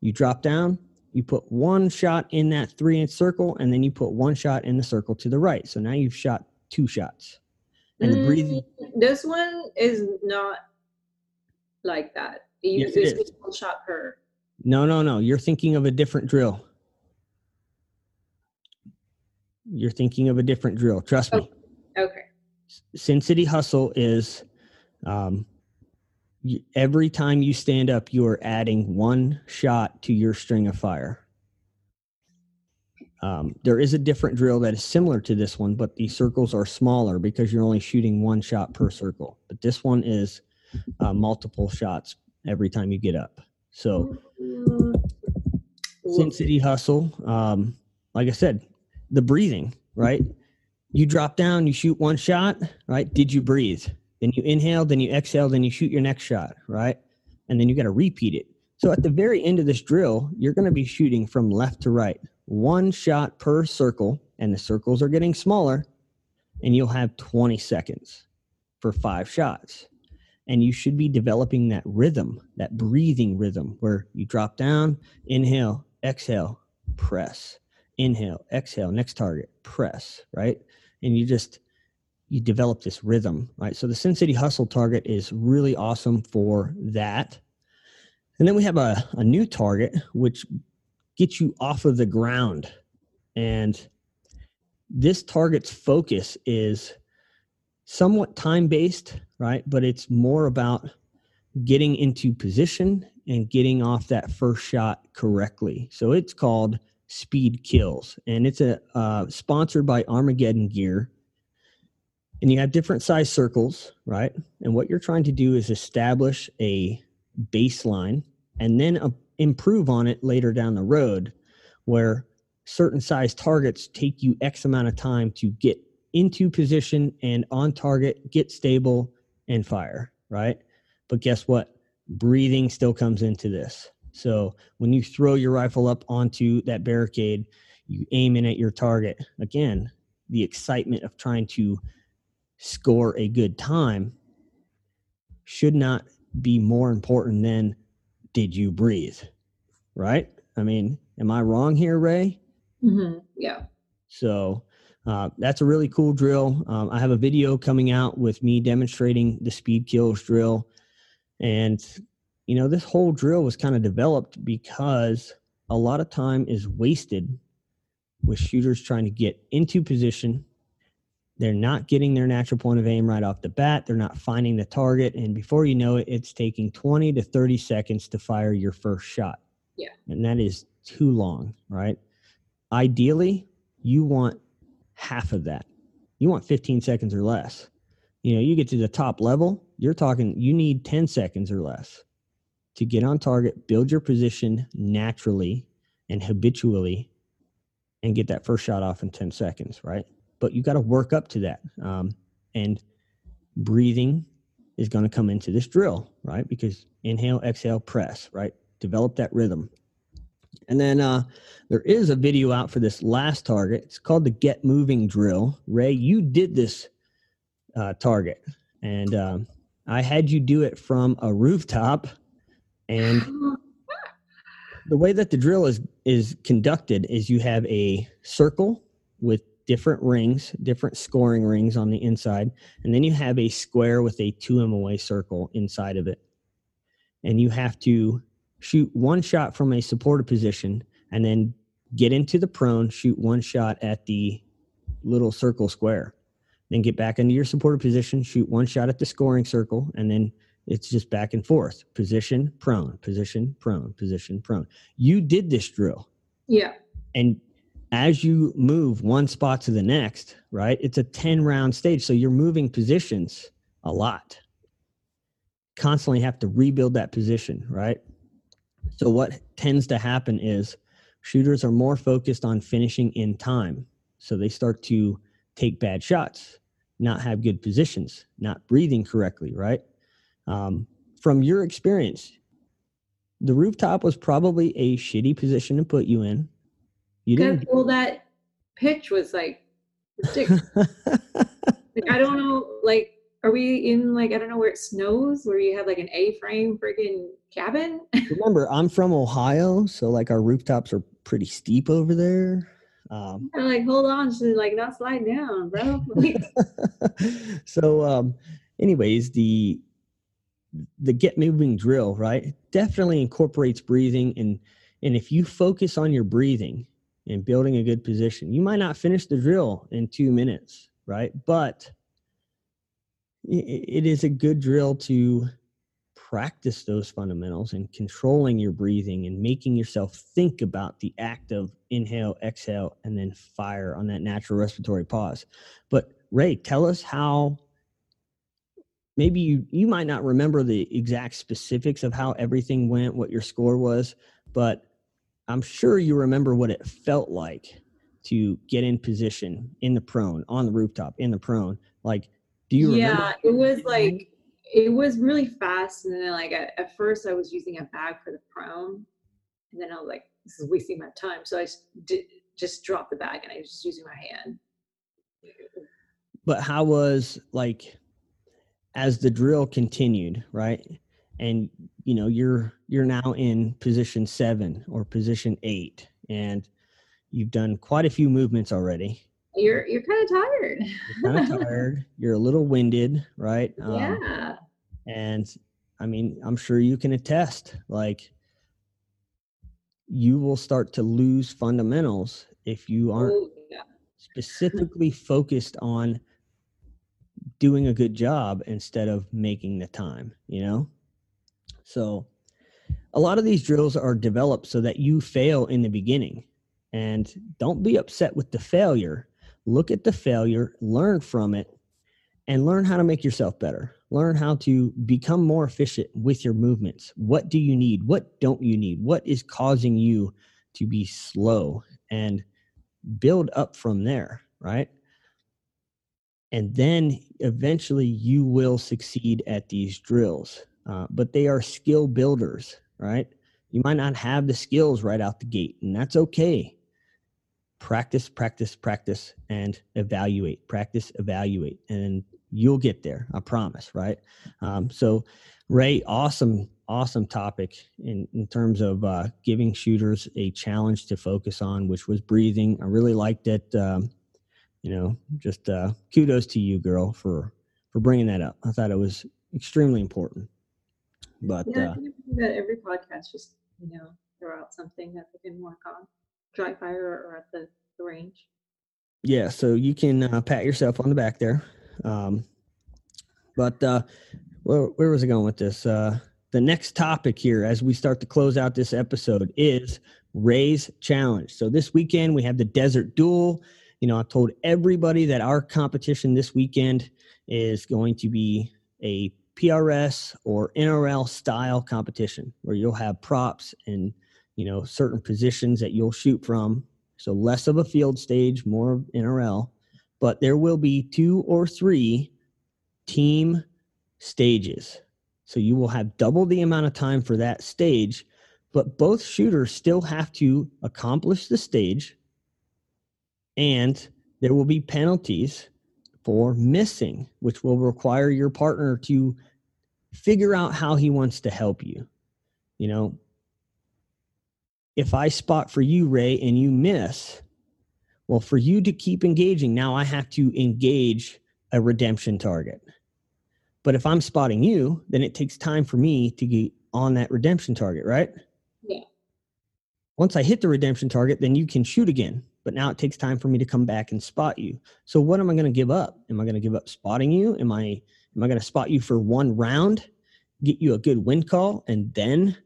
You drop down, you put one shot in that three inch circle, and then you put one shot in the circle to the right. So now you've shot two shots. And the breathing, Mm, This one is not like that. You, Yes, one shot per. no, no, no. You're thinking of a different drill. You're thinking of a different drill. Trust me. Okay. Sin City Hustle is um, every time you stand up, you are adding one shot to your string of fire. Um, there is a different drill that is similar to this one, but the circles are smaller because you're only shooting one shot per circle. But this one is uh, multiple shots every time you get up. So, Sin City Hustle, um, like I said, the breathing, right? You drop down, you shoot one shot, right? Did you breathe? Then you inhale, then you exhale, then you shoot your next shot, right? And then you got to repeat it. So at the very end of this drill, you're going to be shooting from left to right, one shot per circle, and the circles are getting smaller, and you'll have 20 seconds for five shots. And you should be developing that rhythm, that breathing rhythm, where you drop down, inhale, exhale, press, inhale, exhale, next target, press, right? And you just you develop this rhythm, right? So the Sin City Hustle target is really awesome for that. And then we have a, a new target which gets you off of the ground. And this target's focus is somewhat time based, right? But it's more about getting into position and getting off that first shot correctly. So it's called Speed Kills, and it's a uh, sponsored by Armageddon Gear. And you have different size circles, right? And what you're trying to do is establish a baseline and then uh, improve on it later down the road, where certain size targets take you X amount of time to get into position and on target, get stable, and fire, right? But guess what? Breathing still comes into this. So when you throw your rifle up onto that barricade, you aim in at your target. Again, the excitement of trying to score a good time should not be more important than did you breathe? Right? I mean, am I wrong here, Rei? mhm, Yeah. So uh, that's a really cool drill. Um, I have a video coming out with me demonstrating the speed kills drill. And, you know, this whole drill was kind of developed because a lot of time is wasted with shooters trying to get into position. They're not getting their natural point of aim right off the bat. They're not finding the target. And before you know it, it's taking 20 to 30 seconds to fire your first shot. Yeah. And that is too long, right? Ideally, you want half of that. You want 15 seconds or less. You know, you get to the top level, you're talking, you need 10 seconds or less to get on target, build your position naturally and habitually, and get that first shot off in 10 seconds, right? But you got to work up to that. Um, and breathing is going to come into this drill, right? Because inhale, exhale, press, right? Develop that rhythm. And then uh, there is a video out for this last target. It's called the Get Moving Drill. Rei, you did this uh, target, and um, I had you do it from a rooftop. And the way that the drill is is conducted is you have a circle with different rings, different scoring rings on the inside, and then you have a square with a two MOA circle inside of it. And you have to shoot one shot from a supported position and then get into the prone, shoot one shot at the little circle square. Then get back into your supported position, shoot one shot at the scoring circle, and then it's just back and forth. Position, prone, position, prone, position, prone. You did this drill. Yeah. And as you move one spot to the next, right? It's a 10 round stage. So you're moving positions a lot. Constantly have to rebuild that position, right? So what tends to happen is shooters are more focused on finishing in time. So they start to take bad shots, not have good positions, not breathing correctly, right? Um, from your experience, the rooftop was probably a shitty position to put you in. You didn't. Well, that pitch was like like I don't know, like are we in like I don't know where it snows, where you have like an A-frame freaking cabin? Remember, I'm from Ohio, so like our rooftops are pretty steep over there. Um, I'm like, hold on, to like not slide down, bro. so, um, anyways, the the get moving drill, right? Definitely incorporates breathing, and and if you focus on your breathing and building a good position, you might not finish the drill in two minutes, right? But it is a good drill to practice those fundamentals and controlling your breathing and making yourself think about the act of inhale, exhale, and then fire on that natural respiratory pause. But Rei, tell us how maybe you you might not remember the exact specifics of how everything went, what your score was, but I'm sure you remember what it felt like to get in position in the prone, on the rooftop, in the prone. Like, do you remember? yeah, remember? it was like it was really fast and then like at, at first i was using a bag for the prone and then i was like this is wasting my time so i did, just dropped the bag and i was just using my hand But how was like as the drill continued, right? And you know, you're you're now in position 7 or position 8 and you've done quite a few movements already. you're you're kind of tired You're kind of tired, you're a little winded, right? Um, yeah and I mean, I'm sure you can attest like you will start to lose fundamentals if you aren't Oh, yeah. specifically focused on doing a good job instead of making the time, you know? So a lot of these drills are developed so that you fail in the beginning. And don't be upset with the failure. Look at the failure, learn from it, and learn how to make yourself better. Learn how to become more efficient with your movements. What do you need? What don't you need? What is causing you to be slow? And build up from there, right? And then eventually you will succeed at these drills. Uh, but they are skill builders, right? You might not have the skills right out the gate, and that's okay. Practice, practice, practice, and evaluate. Practice, evaluate, and you'll get there. I promise, right? Um, so, Rei, awesome, awesome topic in, in terms of uh, giving shooters a challenge to focus on, which was breathing. I really liked it. Um, you know, just uh, kudos to you, girl, for for bringing that up. I thought it was extremely important. But yeah uh, i think we that every podcast just you know throw out something that they can work on dry fire or at the, the range yeah, so you can uh, pat yourself on the back there. Um, but uh, where, where was I going with this? Uh, the next topic here, as we start to close out this episode, is Rei's Challenge. So this weekend we have the Desert Duel. You know, I told everybody that our competition this weekend is going to be a PRS or NRL style competition where you'll have props and you know certain positions that you'll shoot from. So less of a field stage, more of NRL, but there will be two or three team stages. So you will have double the amount of time for that stage, but both shooters still have to accomplish the stage and there will be penalties for missing, which will require your partner to figure out how he wants to help you. You know, if I spot for you, Rei, and you miss, well, for you to keep engaging, now I have to engage a redemption target. But if I'm spotting you, then it takes time for me to get on that redemption target, right? Yeah. Once I hit the redemption target, then you can shoot again. But now it takes time for me to come back and spot you. So what am I going to give up? Am I going to give up spotting you? Am I am I going to spot you for one round, get you a good wind call, and then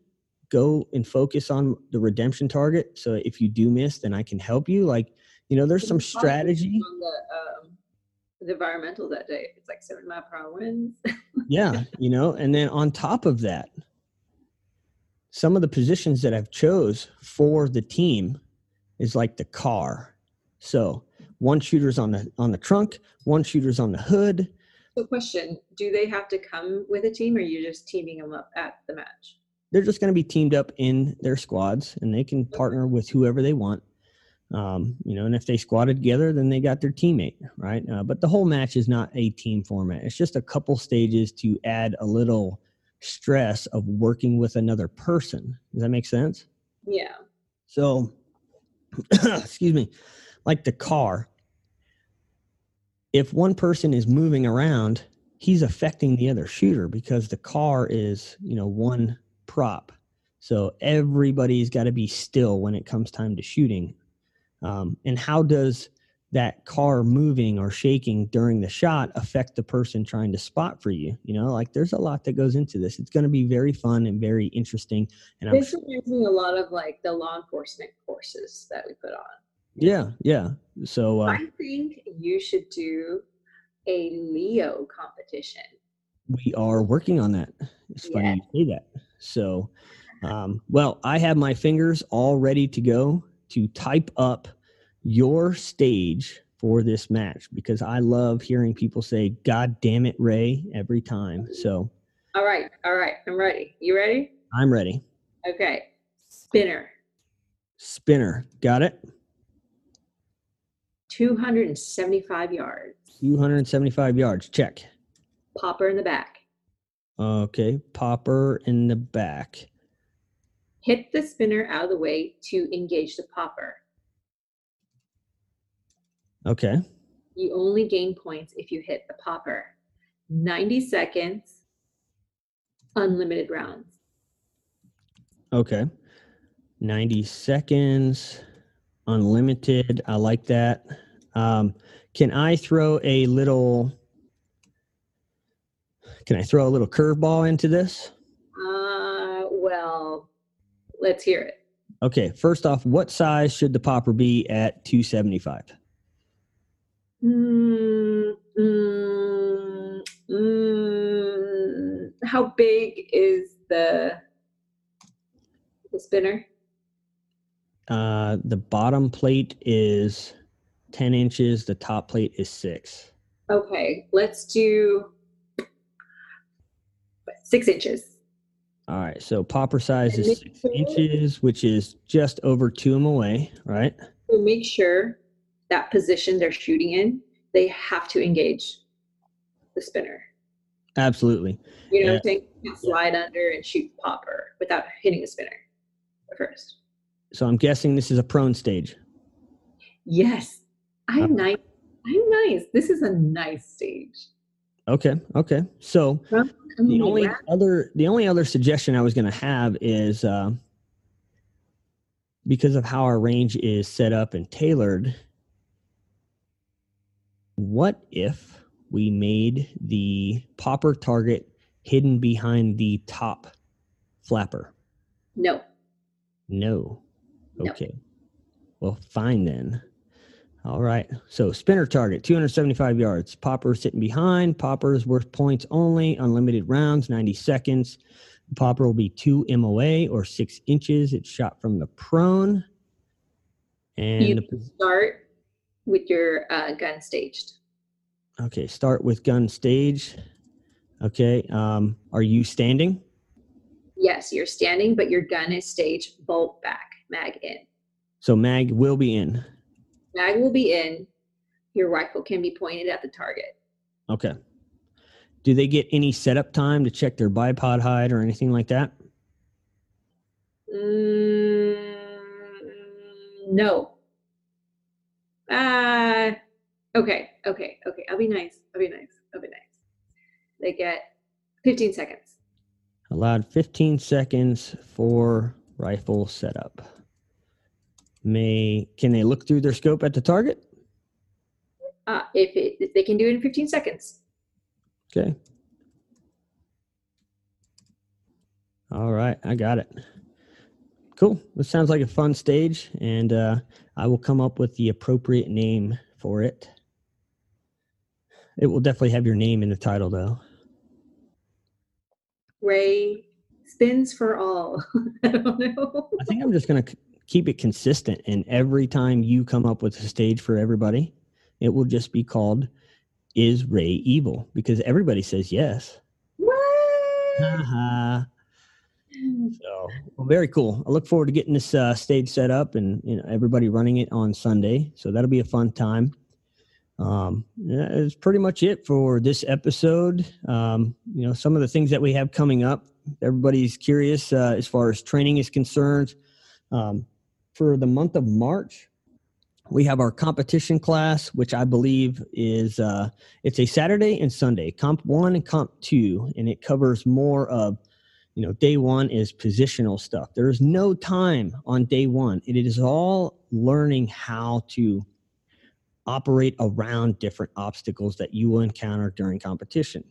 go and focus on the redemption target? So if you do miss, then I can help you. Like, you know, there's some strategy. on the um the environmental that day it's like seven mile per hour winds yeah you know and then on top of that some of the positions that i've chose for the team is like the car so one shooter's on the on the trunk one shooter's on the hood so question do they have to come with a team or are you just teaming them up at the match they're just going to be teamed up in their squads and they can partner with whoever they want Um, you know, and if they squatted together, then they got their teammate, right? Uh, but the whole match is not a team format. It's just a couple stages to add a little stress of working with another person. Does that make sense? Yeah. So, excuse me, like the car, if one person is moving around, he's affecting the other shooter because the car is, you know, one prop. So everybody's got to be still when it comes time to shooting. Um, and how does that car moving or shaking during the shot affect the person trying to spot for you? You know, like there's a lot that goes into this. It's going to be very fun and very interesting. And I'm This reminds me a lot of like the law enforcement courses that we put on. yeah, yeah. So uh, I think you should do a Leo competition. we are working on that. It's funny you say that. So, um, well, I have my fingers all ready to go to type up your stage for this match because I love hearing people say, God damn it, Rei, every time. So All right, all right, I'm ready. You ready? I'm ready. Okay. Spinner, Spinner, got it? 275 yards. 275 yards, check. Popper in the back. Okay, popper in the back. Hit the spinner out of the way to engage the popper. Okay, You only gain points if you hit the popper. 90 seconds, unlimited rounds. Okay. 90 seconds, unlimited. I like that. Um, can I throw a little can I throw a little curveball into this? Uh, well, let's hear it. Okay, first off, what size should the popper be at 275? Mm, mm, mm, how big is the the spinner? Uh, the bottom plate is 10 inches, the top plate is six. Okay, let's do six inches. All right, so popper size is six inches, which is just over two MOA away, right? So make sure that position they're shooting in, they have to engage the spinner. Absolutely. You know what Yeah. I'm saying? You slide under and shoot popper without hitting the spinner first. So I'm guessing this is a prone stage. Yes, Uh-huh. I'm nice. I'm nice. This is a nice stage. Okay, okay. So I the only other the only other suggestion I was going to have is uh, because of how our range is set up and tailored. What if we made the popper target hidden behind the top flapper? no, No. No. Okay. Well, fine then. All right. So spinner target, 275 yards. Popper sitting behind. Popper is worth points only. Unlimited rounds, 90 seconds. Popper will be two MOA or six inches. It's shot from the prone. And you the, start with your uh, gun staged. okay, start with gun stage. Okay. Um, are you standing? Yes, you're standing, but your gun is staged bolt back, mag in. So mag will be in. Mag will be in. Your rifle can be pointed at the target. Okay. Do they get any setup time to check their bipod height or anything like that? Mm, no. Uh, okay, okay, okay. I'll be nice. I'll be nice. I'll be nice. They get 15 seconds. Allowed 15 seconds for rifle setup. May can they look through their scope at the target? Uh, if, it, if they can do it in 15 seconds. Okay. All right, I got it. Cool. This sounds like a fun stage, and uh, I will come up with the appropriate name for it. It will definitely have your name in the title, though. Rei spins for all. I don't know. I think I'm just going to keep it consistent, and every time you come up with a stage for everybody, it will just be called "Is Rei Evil?" because everybody says yes. What? Haha. So, well, very cool. I look forward to getting this uh, stage set up and you know everybody running it on Sunday. So that'll be a fun time. Um, that's pretty much it for this episode. Um, you know, some of the things that we have coming up. Everybody's curious uh, as far as training is concerned. Um, for the month of March, we have our competition class, which I believe is uh, it's a Saturday and Sunday, comp one and comp two, and it covers more of you know day one is positional stuff. There is no time on day one. It is all learning how to operate around different obstacles that you will encounter during competition.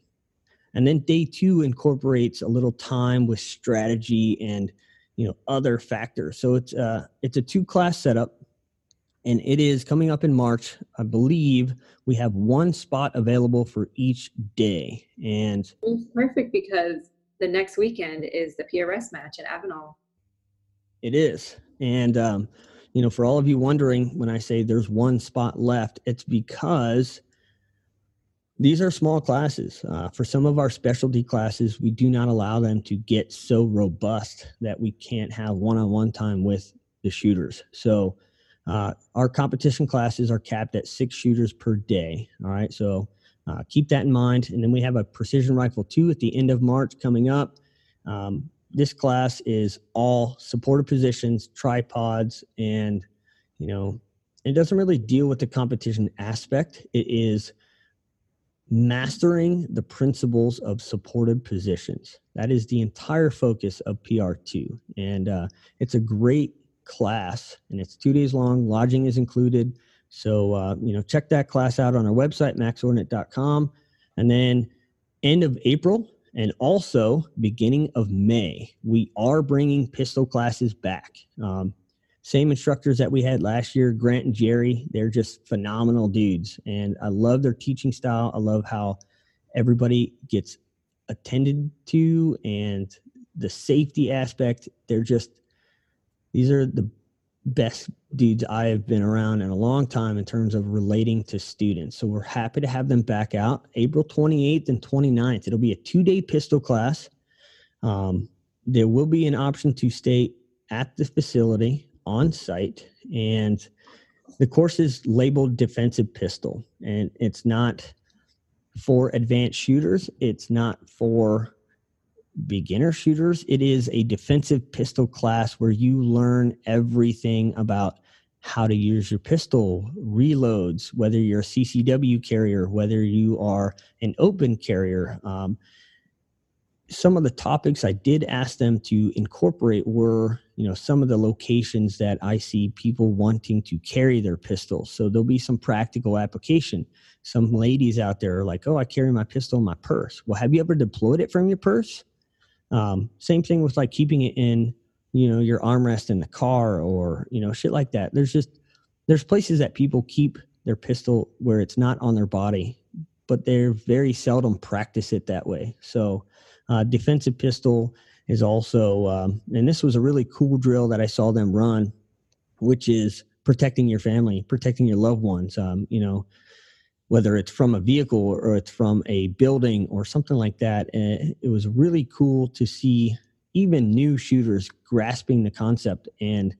And then day two incorporates a little time with strategy and you know other factors. So it's uh it's a two class setup and it is coming up in March. I believe we have one spot available for each day. And It's perfect because the next weekend is the PRS match at Avenal. it is. And um, you know, for all of you wondering when I say there's one spot left, it's because these are small classes. Uh, for some of our specialty classes, we do not allow them to get so robust that we can't have one-on-one time with the shooters. So uh, our competition classes are capped at six shooters per day. All right, so uh, keep that in mind. And then we have a precision rifle two at the end of March coming up. Um, this class is all supported positions, tripods, and you know, it doesn't really deal with the competition aspect. It is mastering the principles of supported positions. That is the entire focus of PR2. And uh, it's a great class and it's two days long. Lodging is included. So, uh, you know, check that class out on our website, maxordinate.com. And then end of April and also beginning of May, we are bringing pistol classes back. Um, same instructors that we had last year, Grant and Jerry. They're just phenomenal dudes. And I love their teaching style. I love how everybody gets attended to and the safety aspect. They're just, these are the best dudes I have been around in a long time in terms of relating to students. So we're happy to have them back out April 28th and 29th. It'll be a two day pistol class. Um, there will be an option to stay at the facility on site and the course is labeled defensive pistol and it's not for advanced shooters it's not for beginner shooters it is a defensive pistol class where you learn everything about how to use your pistol reloads whether you're a ccw carrier whether you are an open carrier um, some of the topics I did ask them to incorporate were, you know, some of the locations that I see people wanting to carry their pistols. So there'll be some practical application. Some ladies out there are like, oh, I carry my pistol in my purse. Well, have you ever deployed it from your purse? Um, same thing with like keeping it in, you know, your armrest in the car or, you know, shit like that. There's just, there's places that people keep their pistol where it's not on their body, but they're very seldom practice it that way. So, uh, defensive pistol is also, um, and this was a really cool drill that I saw them run, which is protecting your family, protecting your loved ones. Um, you know, whether it's from a vehicle or it's from a building or something like that. And it was really cool to see even new shooters grasping the concept and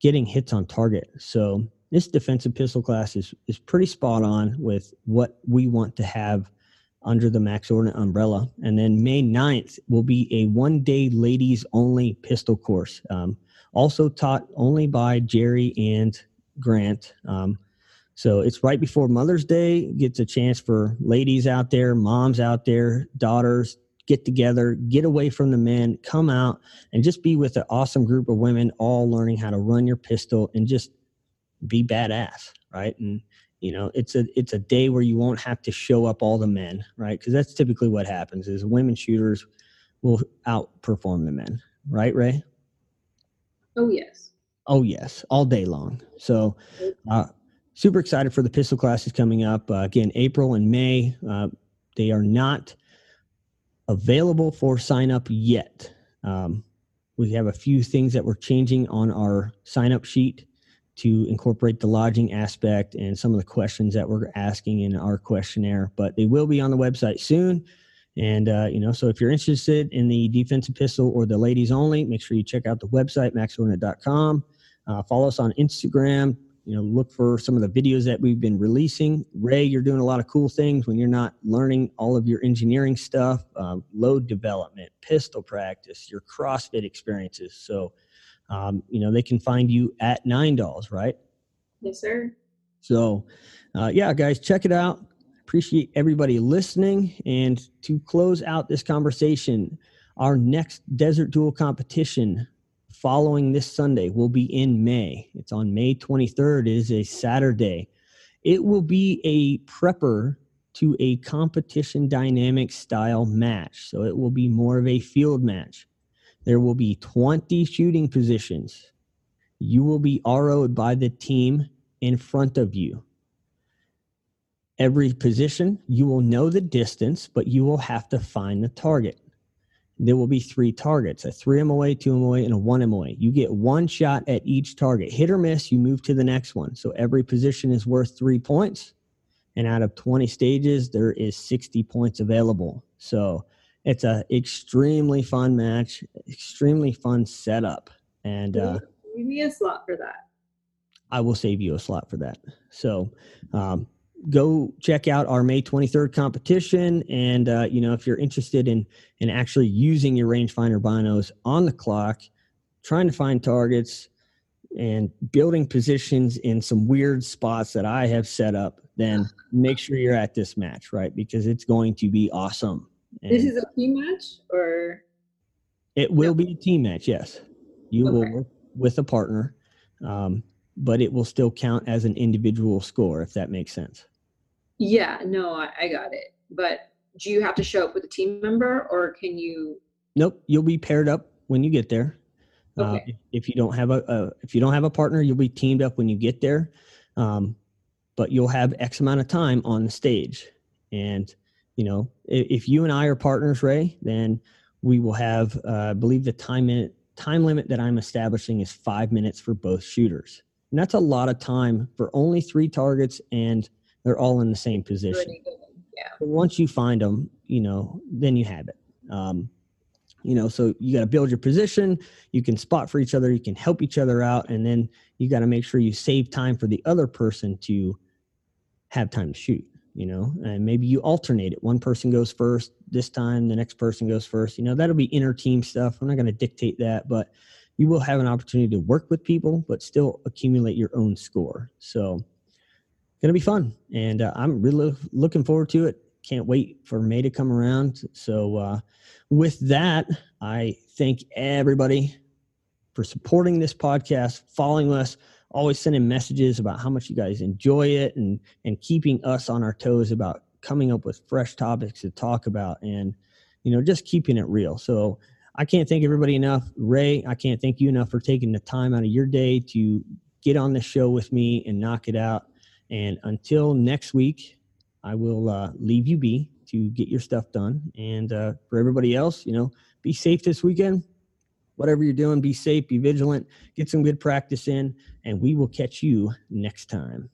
getting hits on target. So this defensive pistol class is is pretty spot on with what we want to have under the MaxOrdinate umbrella. And then May 9th will be a one day ladies only pistol course. Um, also taught only by Jerry and Grant. Um, so it's right before Mother's Day. Gets a chance for ladies out there, moms out there, daughters, get together, get away from the men, come out and just be with an awesome group of women, all learning how to run your pistol and just be badass, right? And you know it's a it's a day where you won't have to show up all the men right because that's typically what happens is women shooters will outperform the men right Rei Oh yes. oh yes all day long so uh, super excited for the pistol classes coming up uh, again april and may uh, they are not available for sign up yet um, we have a few things that we're changing on our sign up sheet to incorporate the lodging aspect and some of the questions that we're asking in our questionnaire, but they will be on the website soon. And, uh, you know, so if you're interested in the defensive pistol or the ladies only, make sure you check out the website, maxordinate.com. Uh, follow us on Instagram. You know, look for some of the videos that we've been releasing. Rei, you're doing a lot of cool things when you're not learning all of your engineering stuff, um, load development, pistol practice, your CrossFit experiences. So, um, you know, they can find you at Nine Dolls, right? Yes, sir. So, uh, yeah, guys, check it out. Appreciate everybody listening. And to close out this conversation, our next Desert Duel competition following this Sunday will be in May. It's on May 23rd. It is a Saturday. It will be a prepper to a competition dynamic style match. So it will be more of a field match. There will be 20 shooting positions. You will be RO'd by the team in front of you. Every position, you will know the distance, but you will have to find the target. There will be three targets a 3 MOA, 2 MOA, and a 1 MOA. You get one shot at each target. Hit or miss, you move to the next one. So every position is worth three points. And out of 20 stages, there is 60 points available. So it's a extremely fun match, extremely fun setup. And uh, Give me a slot for that. I will save you a slot for that. So um, go check out our May 23rd competition. And, uh, you know, if you're interested in, in actually using your rangefinder binos on the clock, trying to find targets and building positions in some weird spots that I have set up, then make sure you're at this match, right? Because it's going to be awesome. this is a team match or it will be a team match, yes. You will work with a partner, um, but it will still count as an individual score, if that makes sense. Yeah, no, I, I got it. But do you have to show up with a team member or can you Nope, you'll be paired up when you get there. Uh, Okay. if, if you don't have a, a if you don't have a partner, you'll be teamed up when you get there. Um, but you'll have X amount of time on the stage, and you know if, if you and I are partners, Rei, then we will have uh, I believe the time minute time limit that I'm establishing is five minutes for both shooters, and that's a lot of time for only three targets, and they're all in the same position? Yeah. but once you find them, you know, then you have it. Um, you know, so you got to build your position. You can spot for each other. You can help each other out, and then you got to make sure you save time for the other person to have time to shoot. You know, and maybe you alternate it. One person goes first this time, the next person goes first. You know, that'll be inner team stuff. I'm not going to dictate that, but you will have an opportunity to work with people, but still accumulate your own score. So gonna be fun and uh, i'm really looking forward to it. Can't wait for may to come around. So uh, with that i thank everybody for supporting this podcast following us always sending messages about how much you guys enjoy it and and keeping us on our toes about coming up with fresh topics to talk about and you know just keeping it real. So i can't thank everybody enough. Rei i can't thank you enough for taking the time out of your day to get on the show with me and knock it out and until next week, I will uh, leave you be to get your stuff done. And uh, for everybody else, you know, be safe this weekend. Whatever you're doing, be safe, be vigilant, get some good practice in, and we will catch you next time.